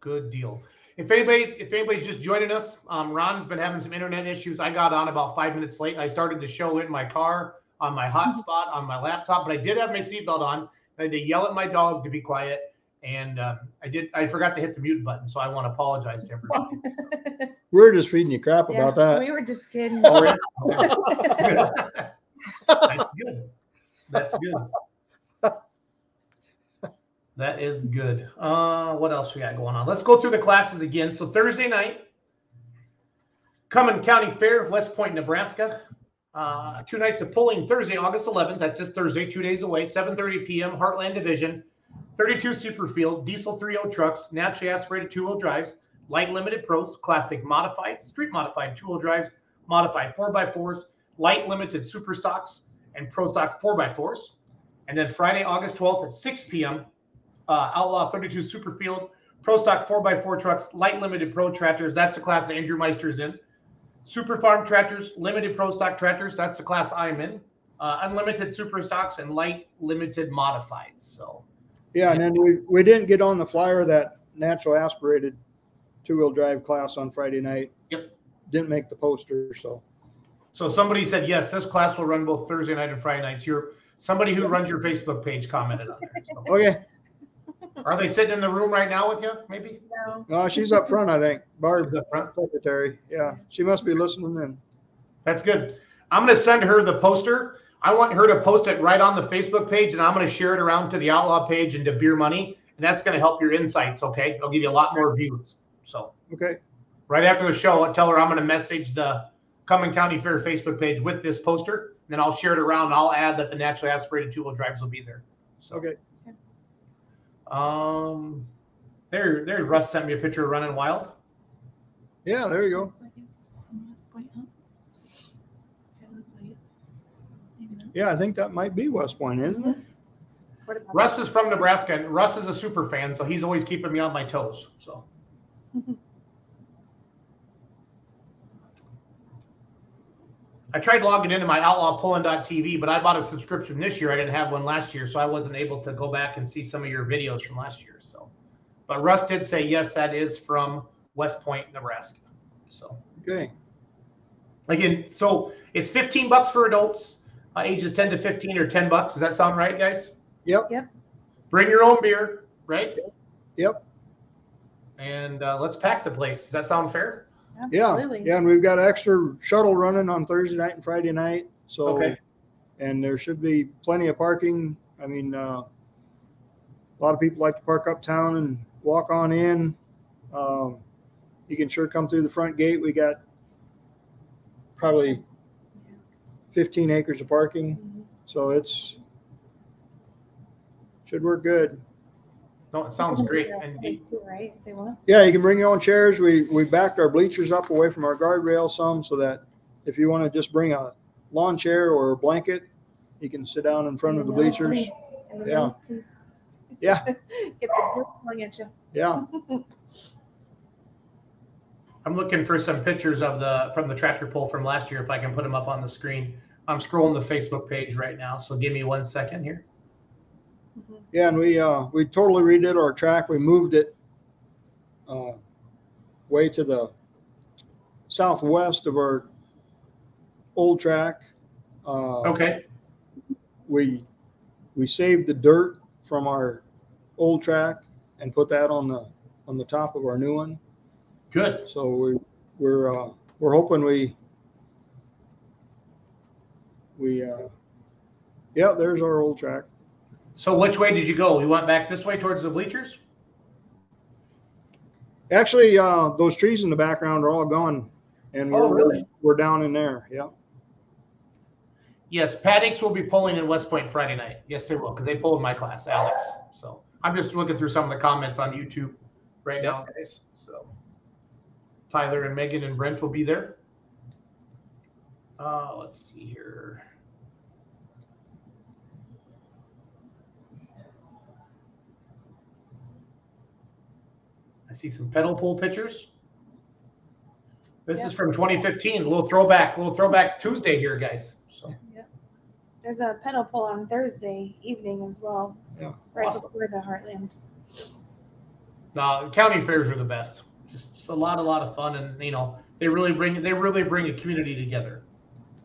Good deal. If anybody, if anybody's just joining us, um, Ron's been having some internet issues. I got on about five minutes late. I started the show in my car on my hotspot on my laptop, but I did have my seatbelt on. I had to yell at my dog to be quiet, and um, I did. I forgot to hit the mute button, so I want to apologize to everybody. *laughs* We're just feeding you crap Yeah, about that. We were just kidding. Oh. *laughs* That's good. That's good. That is good. Uh, what else we got going on? Let's go through the classes again. So Thursday night, Cuming County Fair, West Point, Nebraska. Uh, two nights of pulling Thursday, August 11th. That's this Thursday, two days away, 7:30 p.m. Heartland Division, 32 Superfield, diesel 3.0 trucks, naturally aspirated two-wheel drives, light limited pros, classic modified, street modified two-wheel drives, modified 4x4s, light limited super stocks, and pro stock 4x4s. And then Friday, August 12th at 6 p.m., uh, Outlaw 32 Superfield, Pro Stock 4x4 trucks, light limited pro tractors. That's the class that Andrew Meister's in. Super Farm tractors, limited pro stock tractors. That's the class I'm in. Uh, unlimited super stocks and light limited modifieds. So Yeah, and then we we didn't get on the flyer that natural aspirated two wheel drive class on Friday night. Yep. Didn't make the poster, so So somebody said yes, this class will run both Thursday night and Friday nights. Your somebody who runs your Facebook page commented on there. So. okay. Are they sitting in the room right now with you? Maybe No. Uh, she's up front, I think. Barb, Is that front? secretary. Yeah, she must be listening in. That's good. I'm going to send her the poster. I want her to post it right on the Facebook page, and I'm going to share it around to the Outlaw page and to Beer Money, and that's going to help your insights. Okay, it'll give you a lot more views. So Okay. right after the show, I'll tell her I'm going to message the Cuming County Fair Facebook page with this poster. And then I'll share it around. And I'll add that the naturally aspirated two-wheel drives will be there. So, Okay. um, there, there's Russ sent me a picture of running wild. Yeah, there you go. Looks like it's from West Point, huh? Yeah, I think that might be West Point, isn't it? Russ is from Nebraska. and Russ is a super fan, so he's always keeping me on my toes. So. *laughs* I tried logging into my outlawpulling.tv, but I bought a subscription this year. I didn't have one last year, so I wasn't able to go back and see some of your videos from last year. So, but Russ did say yes, that is from West Point, Nebraska. So Okay. again, so it's 15 bucks for adults, uh, ages 10 to 15, or 10 bucks. Does that sound right, guys? Yep. Yep. Bring your own beer, right? Yep. And uh, let's pack the place. Does that sound fair? Yeah. Absolutely. Yeah, and we've got extra shuttle running on Thursday night and Friday night. So, Okay. and there should be plenty of parking. I mean, uh, a lot of people like to park uptown and walk on in. Um, you can sure come through the front gate. We got probably 15 acres of parking, so it's should work good. No, it sounds great. Yeah, And too, right? If they want. Yeah, you can bring your own chairs. We we backed our bleachers up away from our guardrail some so that if you want to just bring a lawn chair or a blanket, you can sit down in front of the And bleachers. nosebleeds, and the Yeah. nosebleeds. Yeah. *laughs* Get the drip flung at you. Yeah. *laughs* I'm looking for some pictures of the from the tractor pull from last year. If I can put them up on the screen, I'm scrolling the Facebook page right now. So give me one second here. Yeah, and we uh we totally redid our track. We moved it uh way to the southwest of our old track. Uh Okay. we we saved the dirt from our old track and put that on the on the top of our new one. Good. So we we're uh we're hoping we we uh yeah, there's our old track. So which way did you go? We went back this way towards the bleachers. Actually, uh, those trees in the background are all gone, and we're Oh, really? we're down in there. Yeah. Yes, Paddocks will be pulling in West Point Friday night. Yes, they will, because they pulled in my class, Alex. So I'm just looking through some of the comments on YouTube right now, guys. So Tyler and Megan and Brent will be there. Uh, let's see here. I see some pedal pull pictures. This is from 2015, a little throwback, a little throwback Tuesday here, guys. So. There's a pedal pull on Thursday evening as well. Yeah. Right Awesome. before the Heartland. No, county fairs are the best. Just, just a lot, a lot of fun, and you know they really bring they really bring a community together.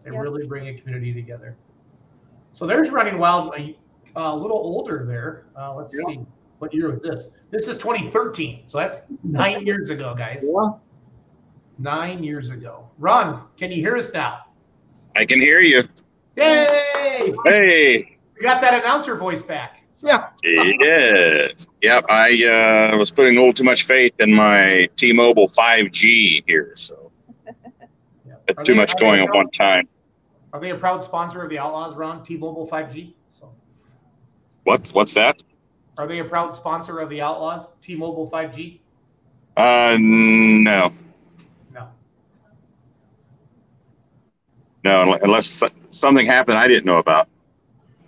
They Yep. really bring a community together. So there's running wild, a, a little older there. Uh, let's Yeah. see, what year was this? This is 2013, so that's nine years ago, guys. Yeah. Nine years ago. Ron, can you hear us now? I can hear you. Yay! Hey. We got that announcer voice back. Yeah. Yes. Yep. I uh, was putting a little too much faith in my T-Mobile 5G here, so Yeah. too they- much going at one time. Are they a proud sponsor of the Outlaws, Ron? T-Mobile 5G. So, What's what's that? are they a proud sponsor of the Outlaws? T-Mobile 5G? Uh, no, No. no. Unless something happened I didn't know about.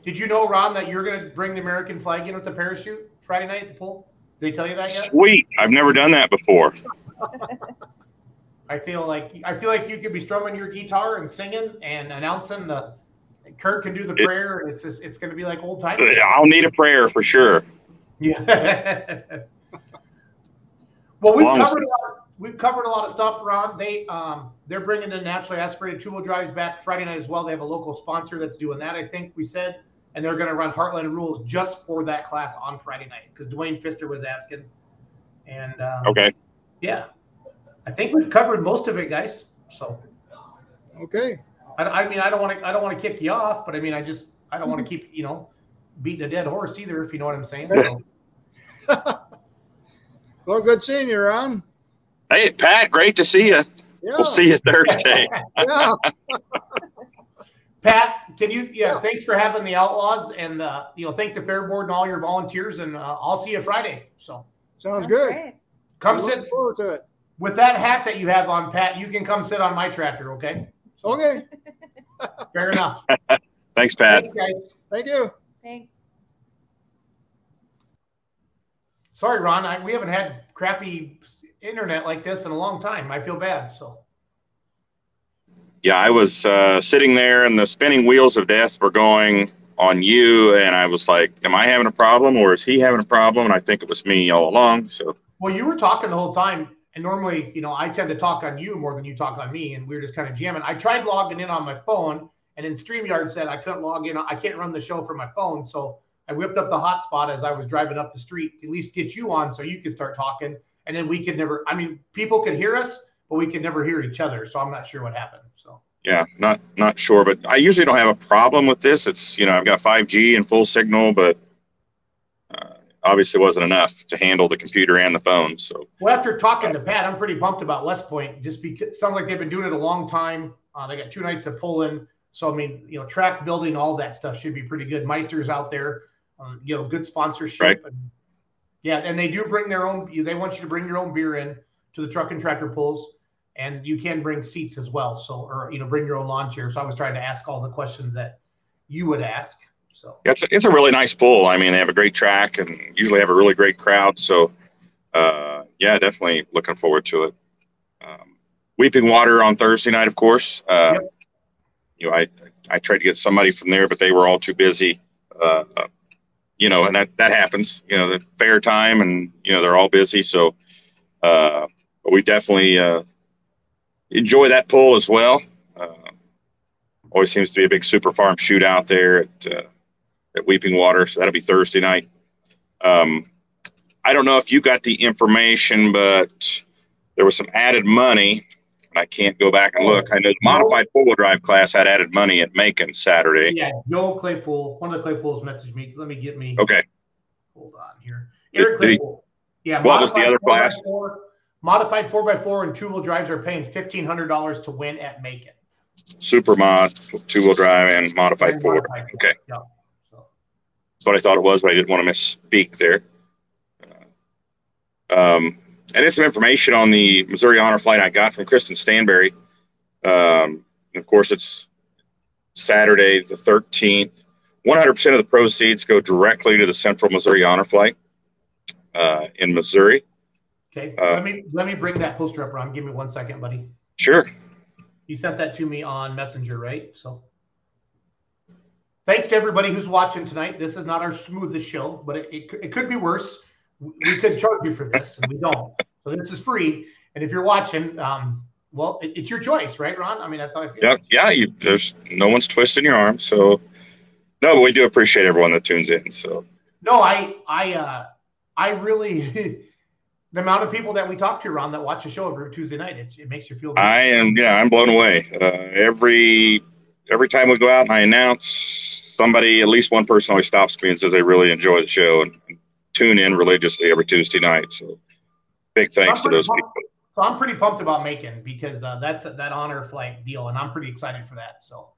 Did you know, Ron, that you're going to bring the American flag in with the parachute Friday night at the pool? Did they tell you that yet? Sweet. I've never done that before. I feel like I feel like you could be strumming your guitar and singing and announcing the. Kurt can do the It- prayer, and it's just it's going to be like old times. I'll need a prayer for sure. Yeah. well, we've Long covered a lot. Of, we've covered a lot of stuff, Ron. They um they're bringing the naturally aspirated two wheel drives back Friday night as well. They have a local sponsor that's doing that. I think we said, and they're going to run Heartland Rules just for that class on Friday night because Dwayne Fister was asking. And um, Okay. yeah, I think we've covered most of it, guys. So Okay. I, I mean, I don't want to I don't want to kick you off, but I mean, I just I don't want to keep you know beating a dead horse either, if you know what I'm saying. So. *laughs* Well, good seeing you, Ron. Hey, Pat. Great to see you. Yeah. We'll see you Thursday. *laughs* Yeah. *laughs* Pat, can you? Yeah, thanks for having the Outlaws, and uh, you know, thank the Fair Board and all your volunteers, and uh, I'll see you Friday. So Sounds good. great. come Looking sit forward to it. with that hat that you have on, Pat. You can come sit on my tractor, okay? Okay. *laughs* Fair enough. *laughs* Thanks, Pat. Thanks, guys. Thank you. Thanks. Sorry, Ron. I, we haven't had crappy internet like this in a long time. I feel bad. So Yeah, I was uh, sitting there, and the spinning wheels of death were going on you, and I was like, "Am I having a problem, or is he having a problem?" And I think it was me all along. So Well, you were talking the whole time, and normally, you know, I tend to talk on you more than you talk on me, and we were just kind of jamming. I tried logging in on my phone, and then StreamYard said I couldn't log in. I can't run the show from my phone, so I whipped up the hotspot as I was driving up the street to at least get you on, so you could start talking, and then we could never. I mean, people could hear us, but we could never hear each other. So I'm not sure what happened. Yeah, not not sure, but I usually don't have a problem with this. It's you know I've got 5G and full signal, but uh, obviously wasn't enough to handle the computer and the phone. So Well, after talking to Pat, I'm pretty pumped about West Point. Just because it sounds like they've been doing it a long time. Uh, they got two nights of pulling, so I mean, you know, track building, all that stuff should be pretty good. Meister's out there, uh, you know, good sponsorship. Right. And, yeah, and they do bring their own. They want you to bring your own beer in to the truck and tractor pulls, and you can bring seats as well. So, or you know, bring your own lawn chair. So I was trying to ask all the questions that you would ask. So yeah, it's a, it's a really nice pool. I mean, they have a great track and usually have a really great crowd. So uh, yeah, definitely looking forward to it. Um, Weeping Water on Thursday night, of course. Uh, Yep. You know, I I tried to get somebody from there, but they were all too busy. Uh, uh, you know, and that that happens. You know, the fair time, and you know they're all busy. So, uh, but we definitely uh, enjoy that pull as well. Uh, always seems to be a big super farm shootout there at uh, at Weeping Water. So that'll be Thursday night. Um, I don't know if you got the information, but there was some added money, and I can't go back and look. I know the modified four wheel drive class had added money at Macon Saturday. yeah, Joe Claypool, one of the Claypools messaged me. Let me get me. Okay. Hold on here. Eric did he- Claypool. Yeah. What was the modified other 4x4 class? Modified four x four and two wheel drives are paying fifteen hundred dollars to win at Macon. Super mod, two wheel drive, and modified And four. modified. Okay. Yeah. So, That's what I thought it was, but I didn't want to misspeak there. Um, and it's some information on the Missouri Honor Flight I got from Kristen Stanberry. Um, of course, it's Saturday the 13th. 100% of the proceeds go directly to the Central Missouri Honor Flight uh, in Missouri. Okay. Uh, let me let me bring that poster up, Ron. Give me one second, buddy. Sure. You sent that to me on Messenger, right? So thanks to everybody who's watching tonight. This is not our smoothest show, but it, it, could- it could be worse. We could charge you for this, and we don't. So this is free. And if you're watching, um, well, it, it's your choice, right, Ron? I mean, that's how I feel. Yeah, yeah. You, there's no one's twisting your arm, so no, but we do appreciate everyone that tunes in. So No, I, I, uh, I really, *laughs* the amount of people that we talk to, Ron, that watch the show every Tuesday night, it's, it makes you feel. good. I am, yeah, I'm blown away. Uh, every every time we go out and I announce, somebody, at least one person, always stops me and says they really enjoy the show and, tune in religiously every Tuesday night. So big thanks to those people. So I'm pretty pumped about Macon because uh, that's that honor flight deal, and I'm pretty excited for that. So,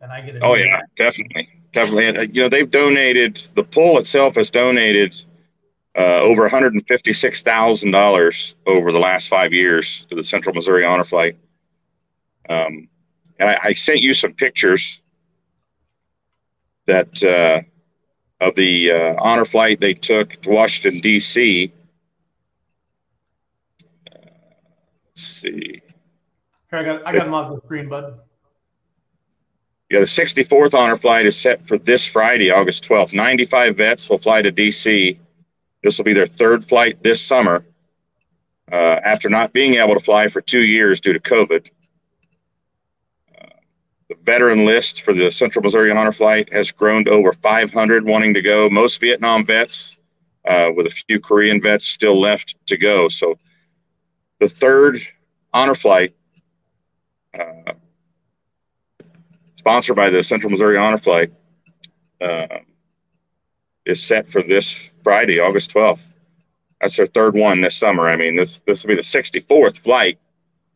and I get it. Oh yeah, definitely, definitely. And, uh, you know, they've donated. The pool itself has donated uh, over one hundred and fifty-six thousand dollars over the last five years to the Central Missouri Honor Flight. Um, and I, I sent you some pictures that uh, of the uh, honor flight they took to Washington D.C. Let's see. Here, I got I got them on the screen, bud. Yeah, the 64th honor flight is set for this Friday, August 12th. 95 vets will fly to DC. This will be their third flight this summer uh, after not being able to fly for two years due to COVID. Uh, the veteran list for the Central Missouri Honor Flight has grown to over 500 wanting to go, most Vietnam vets, uh, with a few Korean vets still left to go. So the third honor flight uh, sponsored by the Central Missouri Honor Flight, uh, is set for this Friday, August 12th. That's their third one this summer. I mean, this this will be the 64th flight,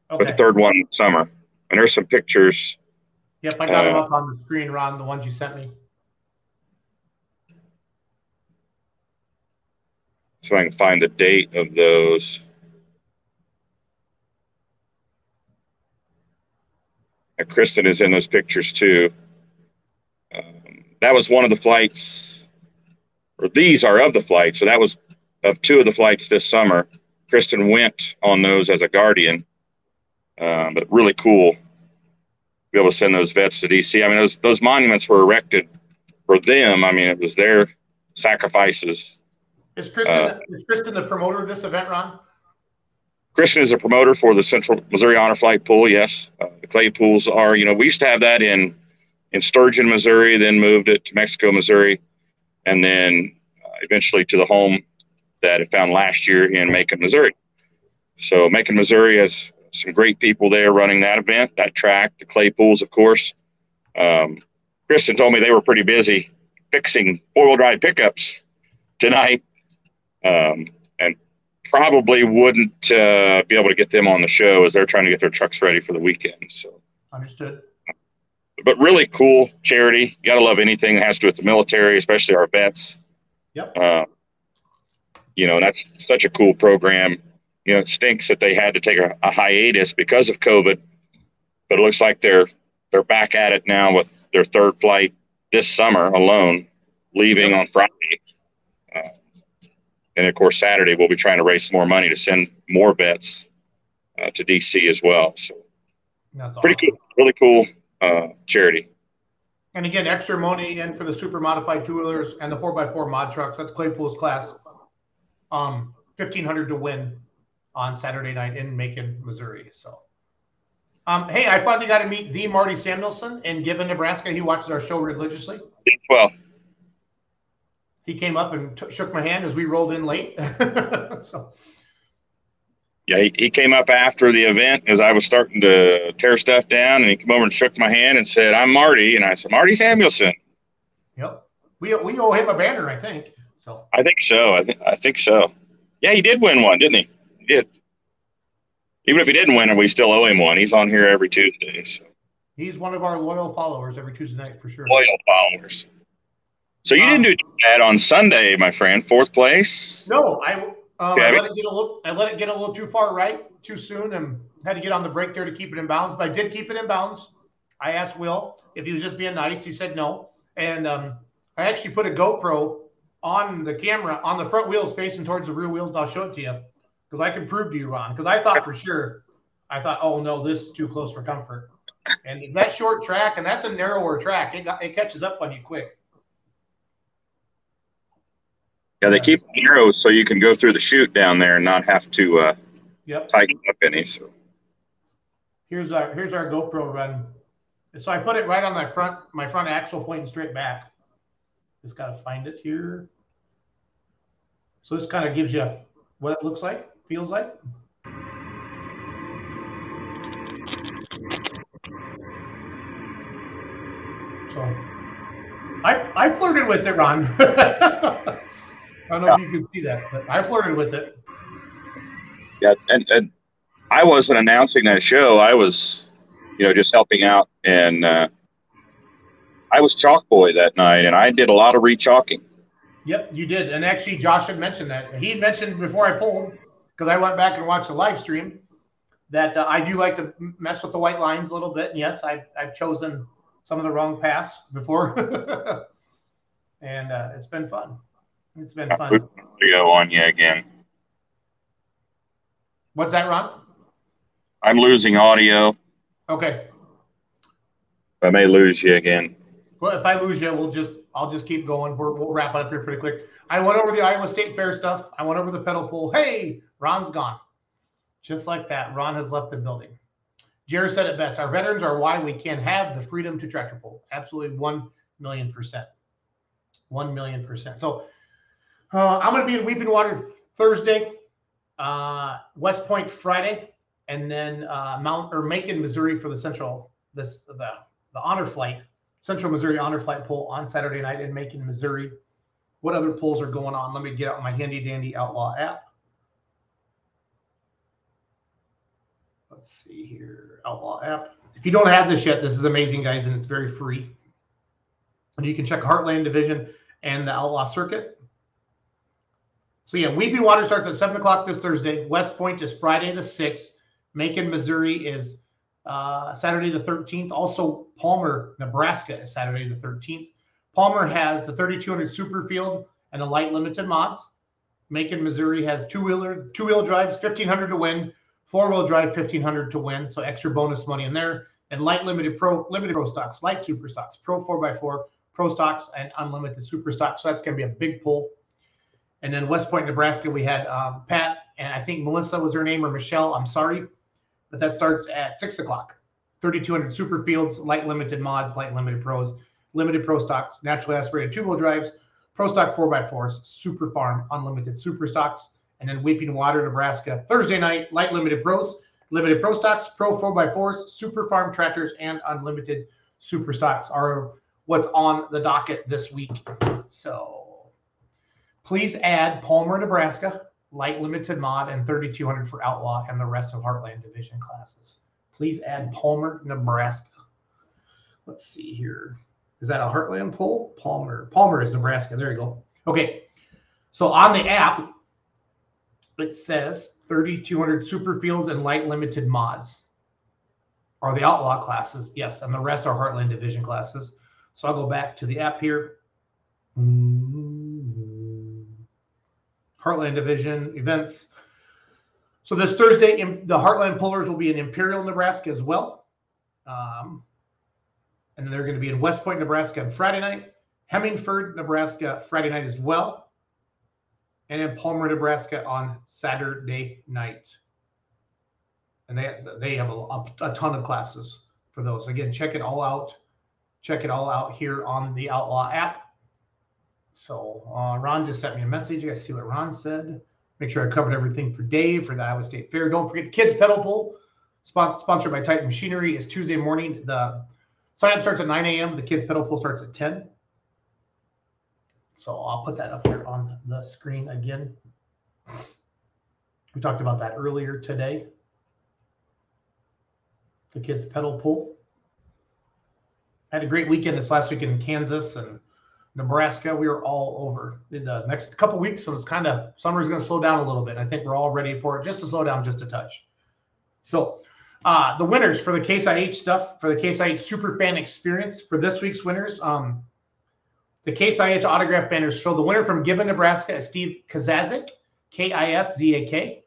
but the third one this summer. And there's some pictures. Yep, I got them uh, up on the screen, Ron. The ones you sent me. So I can find the date of those. And Kristen is in those pictures too. that was one of the flights, or these are of the flights. So that was of two of the flights this summer. Kristen went on those as a guardian, um, but really cool to be able to send those vets to DC. I mean, those those monuments were erected for them. I mean, it was their sacrifices. Is Kristen, Uh, is Kristen the promoter of this event, Ron? Kristen is a promoter for the Central Missouri Honor Flight Pool. Yes, uh, the Claypools are. You know, we used to have that in in Sturgeon, Missouri. Then moved it to Mexico, Missouri, and then uh, eventually to the home that it found last year in Macon, Missouri. So Macon, Missouri has some great people there running that event, that track, the Claypools, of course. Um, Kristen told me they were pretty busy fixing four wheel drive pickups tonight. Um, and probably wouldn't uh, be able to get them on the show as they're trying to get their trucks ready for the weekend. So, Understood. But really cool charity. You got to love anything that has to do with the military, especially our vets. Yep. Uh, you know, and that's such a cool program. You know, it stinks that they had to take a, a hiatus because of COVID, but it looks like they're they're back at it now with their third flight this summer alone, leaving on Friday. Uh, and of course, Saturday we'll be trying to raise some more money to send more vets uh, to DC as well. So That's pretty awesome. cool, really cool uh, charity. And again, extra money in for the super modified two wheelers and the four x four mod trucks. That's Claypool's class. Um, fifteen hundred to win on Saturday night in Macon, Missouri. So, um, hey, I finally got to meet the Marty Samuelson in Gibbon Nebraska. He watches our show religiously. Well, He came up and t- shook my hand as we rolled in late. *laughs* so, yeah, he, he came up after the event as I was starting to tear stuff down, and he came over and shook my hand and said, "I'm Marty," and I said, "Marty Samuelson." yep, we we owe him a banner, I think. So, I think so. I think I think so. Yeah, he did win one, didn't he? He did. Even if he didn't win we still owe him one. He's on here every Tuesday. So. he's one of our loyal followers every Tuesday night for sure. Loyal followers. So you um, didn't do that on Sunday, my friend. Fourth place. No, I um, I let it get a little. I let it get a little too far right too soon, and had to get on the brake there to keep it in bounds. But I did keep it in bounds. I asked Will if he was just being nice. He said no, and um, I actually put a GoPro on the camera on the front wheels facing towards the rear wheels, and I'll show it to you because I can prove to you, Ron. Because I thought for sure, I thought, oh no, this is too close for comfort. And that short track, and that's a narrower track. It got, it catches up on you quick. Yeah, they keep narrow so you can go through the chute down there and not have to uh, Yep. tighten up any. So here's our here's our GoPro run. So I put it right on my front my front axle pointing straight back. Just gotta find it here. So this kind of gives you what it looks like, feels like. So I I flirted with it, Ron. *laughs* I don't know if you can see that, but I flirted with it. yeah, and, and I wasn't announcing that show. I was, you know, just helping out, and uh, I was chalk boy that night, and I did a lot of rechalking. Yep, you did. And actually, Josh had mentioned that. He had mentioned before I pulled, because I went back and watched the live stream, that uh, I do like to mess with the white lines a little bit. And yes, I've, I've chosen some of the wrong paths before. *laughs* and uh, it's been fun. It's been To fun. go on you again. What's that, Ron? I'm losing audio. Okay. I may lose you again. Well, if I lose you, we'll just I'll just keep going. We're, we'll wrap it up here pretty quick. I went over the Iowa State Fair stuff. I went over the pedal pool. Hey, Ron's gone. Just like that, Ron has left the building. Jared said it best. Our veterans are why we can have the freedom to tractor pull. Absolutely, one million percent. One million percent. So uh, I'm going to be in Weeping Water Thursday, uh, West Point Friday, and then uh, Mount or Macon, Missouri for the Central this the the honor flight. Central Missouri Honor Flight Pool on Saturday night in Macon, Missouri. What other polls are going on? Let me get out my handy dandy Outlaw app. Let's see here, Outlaw app. If you don't have this yet, this is amazing, guys, and it's very free. And you can check Heartland Division and the Outlaw Circuit. So yeah, Weeping Water starts at seven o'clock this Thursday. West Point is Friday the sixth. Macon, Missouri is uh, Saturday the 13th. Also, Palmer, Nebraska is Saturday the 13th. Palmer has the 3200 Super Field and the light limited mods. Macon, Missouri has two wheeler, two wheel drives, 1500 to win, four wheel drive, 1500 to win. So extra bonus money in there. And light limited pro, limited pro stocks, light super stocks, pro 4x4, pro stocks, and unlimited super stocks. So that's going to be a big pull. And then West Point, Nebraska, we had um, Pat and I think Melissa was her name or Michelle. I'm sorry, but that starts at six o'clock. 3200 super fields, light limited mods, light limited pros, limited pro stocks, naturally aspirated two wheel drives, pro stock 4x4s, super farm, unlimited super stocks, and then Weeping Water, Nebraska, Thursday night, light limited pros, limited pro stocks, pro 4x4s, super farm tractors, and unlimited super stocks are what's on the docket this week. So please add Palmer, Nebraska, light limited mod, and 3200 for outlaw and the rest of Heartland division classes. Please add Palmer, Nebraska. Let's see here. Is that a Heartland poll? Palmer. Palmer is Nebraska. There you go. Okay. So on the app, it says 3,200 super fields and light limited mods are the outlaw classes. Yes. And the rest are Heartland division classes. So I'll go back to the app here. Hmm. Heartland division events. So this Thursday, the Heartland Pullers will be in Imperial, Nebraska as well. Um, and they're going to be in West Point, Nebraska on Friday night, Hemingford, Nebraska Friday night as well, and in Palmer, Nebraska on Saturday night. And they they have a, a ton of classes for those. Again, check it all out. Check it all out here on the Outlaw app. So uh, Ron just sent me a message. You guys see what Ron said. Make sure I covered everything for Dave for the Iowa State Fair. Don't forget Kids Pedal Pull, sponsored by Titan Machinery, is Tuesday morning. The sign up starts at 9 a.m. The Kids Pedal Pull starts at 10. So I'll put that up here on the screen again. We talked about that earlier today. The Kids Pedal Pull. I had a great weekend this last weekend in Kansas and Nebraska, we were all over in the next couple weeks. So it's kind of summer's going to slow down a little bit. I think we're all ready for it just to slow down just a touch. So uh, the winners for the Case IH stuff for the Case IH Super Fan Experience for this week's winners. Um, the Case IH autograph banners show the winner from Gibbon, Nebraska is Steve Kazazik, K I S Z A K.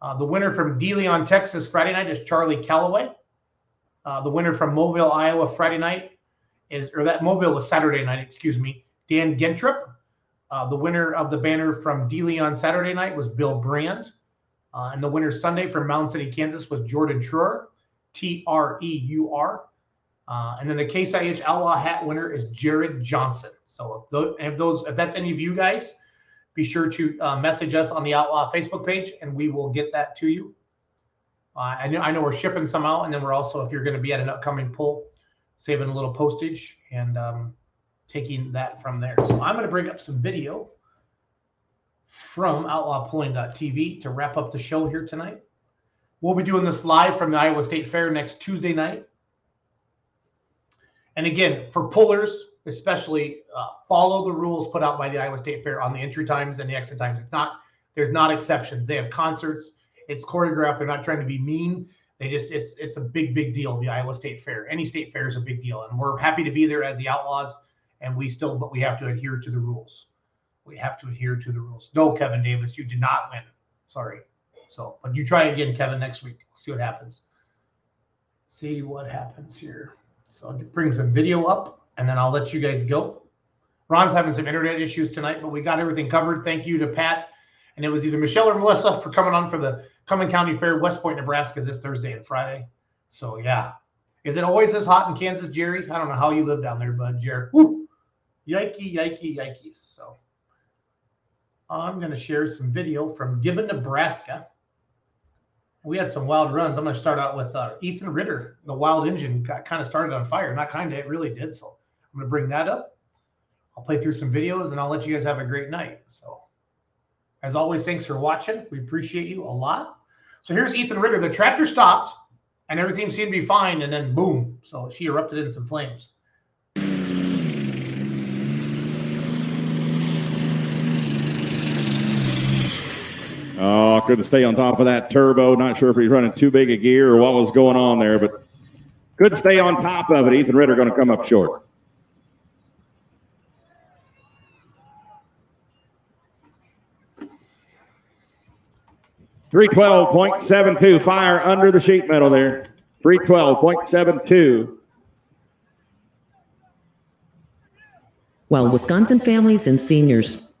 Uh, the winner from De Leon, Texas, Friday night is Charlie Calloway. Uh, the winner from Moville, Iowa, Friday night is, or that Moville was Saturday night, excuse me, Dan Gentrup. Uh, the winner of the banner from De Leon Saturday night was Bill Brand. Uh, and the winner Sunday from Mound City, Kansas was Jordan Treur, T R E U R. Uh, and then the Case IH Outlaw Hat winner is Jared Johnson. So if those, if those, if that's any of you guys, be sure to uh, message us on the Outlaw Facebook page, and we will get that to you. Uh, I know I know we're shipping some out, and then we're also, if you're going to be at an upcoming pull, saving a little postage and um, taking that from there. So I'm going to bring up some video from outlawpulling.tv to wrap up the show here tonight. We'll be doing this live from the Iowa State Fair next Tuesday night. And again, for pullers, especially uh, follow the rules put out by the Iowa State Fair on the entry times and the exit times. It's not, there's not exceptions. They have concerts, it's choreographed. They're not trying to be mean. They just, it's, it's a big, big deal. The Iowa State Fair, any state fair is a big deal. And we're happy to be there as the Outlaws. And we still, but we have to adhere to the rules. We have to adhere to the rules. No, Kevin Davis, you did not win. Sorry. So, but you try again, Kevin, next week. See what happens. See what happens here. So bring some video up and then I'll let you guys go. Ron's having some internet issues tonight, but we got everything covered. Thank you to Pat. And it was either Michelle or Melissa for coming on for the Cumberland County Fair, West Point, Nebraska this Thursday and Friday. So yeah. Is it always this hot in Kansas, Jerry? I don't know how you live down there, bud, Jerry. Woo! Yikey, yikey, yikes. So I'm going to share some video from Gibbon, Nebraska. We had some wild runs. I'm going to start out with uh, Ethan Ritter. The wild engine got kind of started on fire. Not kind of, it really did. So I'm going to bring that up. I'll play through some videos and I'll let you guys have a great night. So, as always, thanks for watching. We appreciate you a lot. So, here's Ethan Ritter. The tractor stopped and everything seemed to be fine. And then, boom. So, she erupted in some flames. Oh, couldn't stay on top of that turbo. Not sure if he's running too big a gear or what was going on there, but couldn't stay on top of it. Ethan Ritter going to come up short. 312.72 fire under the sheet metal there. 312.72. While Wisconsin families and seniors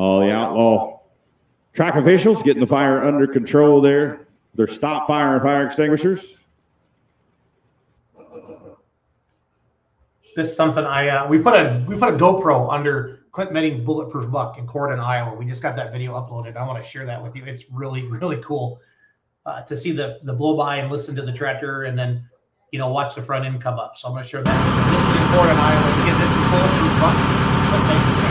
Oh, the outlaw track officials getting the fire under control there. They're stop fire and fire extinguishers. This is something I uh, we put a we put a GoPro under Clint Medding's bulletproof buck in Corydon, Iowa. We just got that video uploaded. I want to share that with you. It's really really cool uh, to see the the blow by and listen to the tractor, and then you know watch the front end come up. So I'm going to share that. This is in Corydon, Iowa. This is bulletproof buck.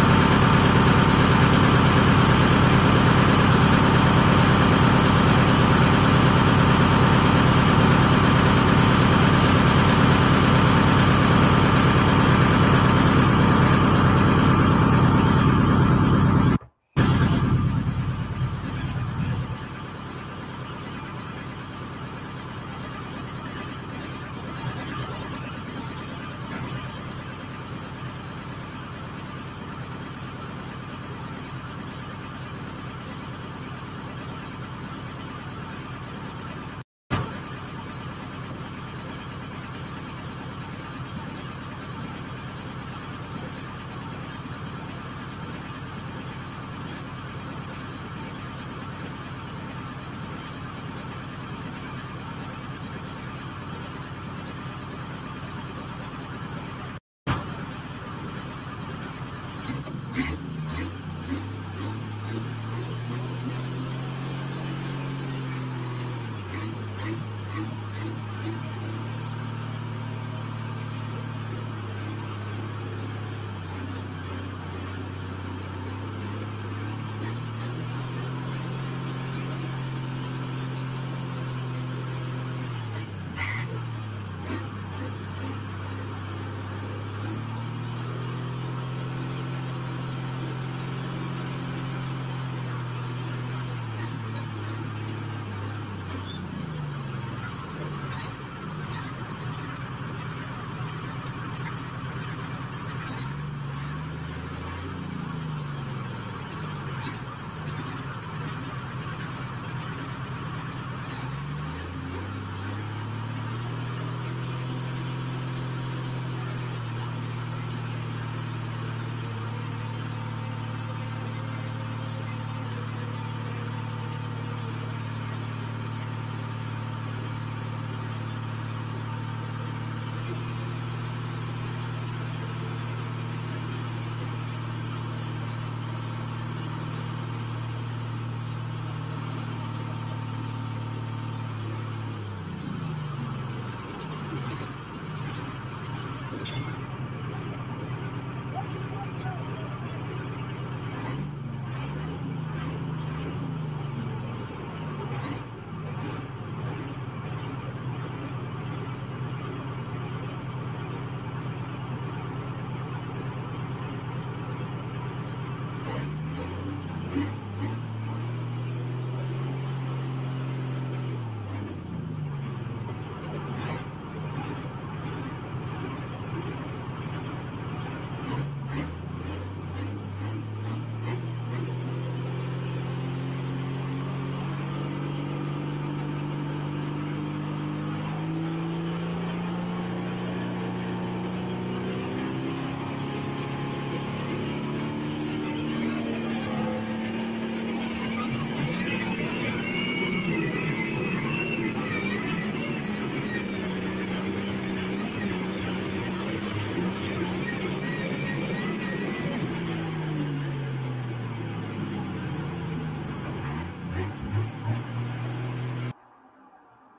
Medding's tractor.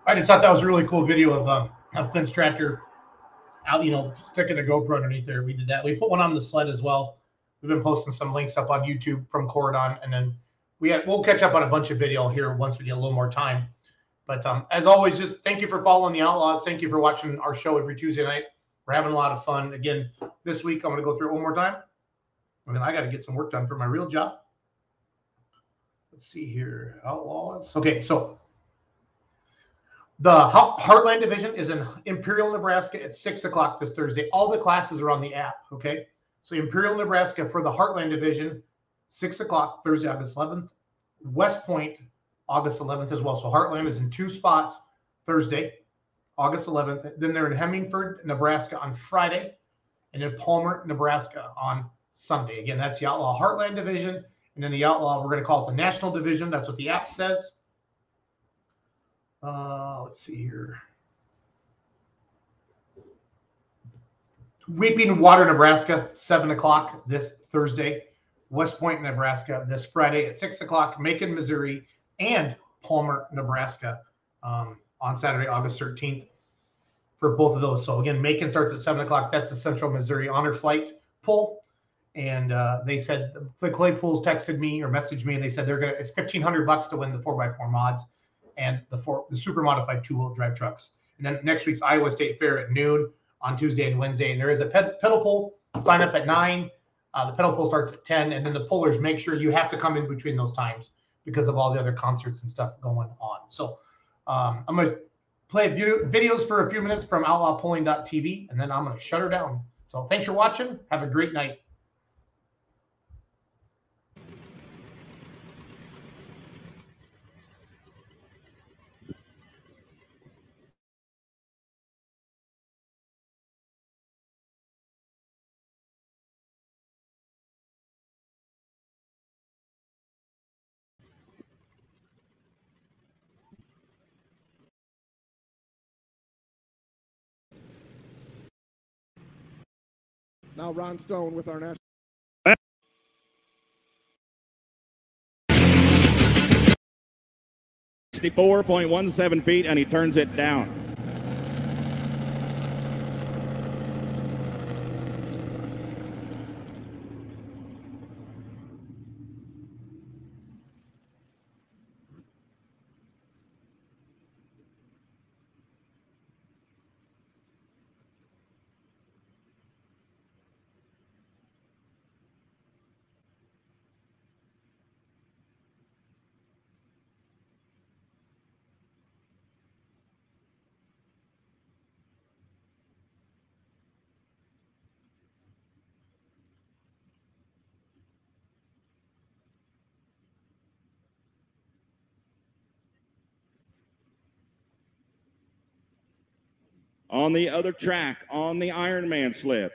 I just thought that was a really cool video of um, of Clint's tractor out, you know, sticking the GoPro underneath there. We did that. We put one on the sled as well. We've been posting some links up on YouTube from Corydon, and then we had we'll catch up on a bunch of video here once we get a little more time. But um, as always, just thank you for following the Outlaws. Thank you for watching our show every Tuesday night. We're having a lot of fun. Again, this week I'm going to go through it one more time. I mean, I got to get some work done for my real job. Let's see here. Outlaws. Okay, so the Heartland Division is in Imperial, Nebraska at six o'clock this Thursday. All the classes are on the app. Okay, so Imperial, Nebraska for the Heartland Division, six o'clock Thursday, August 11th. West Point, August 11th as well. So Heartland is in two spots Thursday, August 11th. Then they're in Hemingford, Nebraska on Friday, and in Palmer, Nebraska on Sunday. Again, that's the Outlaw Heartland Division. And then the Outlaw, we're going to call it the National Division. That's what the app says. Uh, let's see here. Weeping Water, Nebraska, 7 o'clock this Thursday. West Point, Nebraska, this Friday at 6 o'clock. Macon, Missouri, and Palmer, Nebraska um, on Saturday, August 13th for both of those. So again, Macon starts at 7 o'clock. That's the Central Missouri Honor Flight pull. And uh, they said the Claypools texted me or messaged me, and they said they're gonna. It's fifteen hundred bucks to win the four x four mods and the four the super modified two wheel drive trucks. And then next week's Iowa State Fair at noon on Tuesday and Wednesday. And there is a ped- pedal pull. Sign up at nine. Uh, the pedal pull starts at ten, and then the pullers make sure you have to come in between those times because of all the other concerts and stuff going on. So um, I'm gonna play video- videos for a few minutes from outlawpulling.tv, and then I'm gonna shut her down. So thanks for watching. Have a great night. Now Ron Stone with our national. Sixty-four point one seven feet, and he turns it down. On the other track, on the Ironman slip,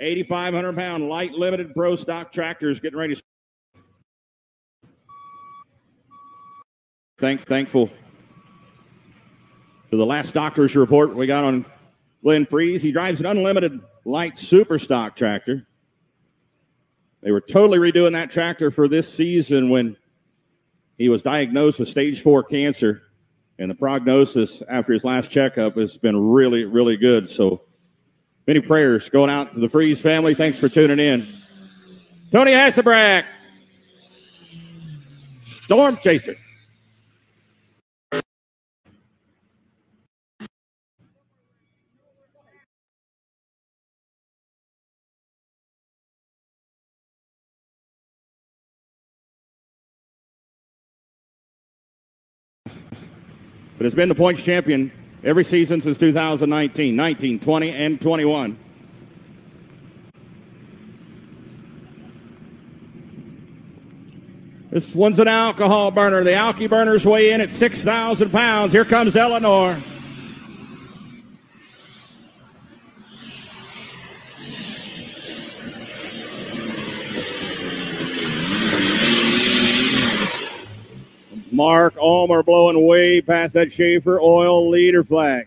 8,500 pound light limited pro stock tractors getting ready. to Thank, thankful to the last doctor's report we got on Glenn Freeze. He drives an unlimited light super stock tractor. They were totally redoing that tractor for this season when he was diagnosed with stage four cancer. And the prognosis after his last checkup has been really, really good. So many prayers going out to the Freeze family. Thanks for tuning in. Tony Hasselbrack, Storm Chaser. But has been the points champion every season since 2019, 19, 20, and 21. This one's an alcohol burner. The alky burners weigh in at 6,000 pounds. Here comes Eleanor. Mark Ulmer blowing way past that Schaeffer oil leader flag.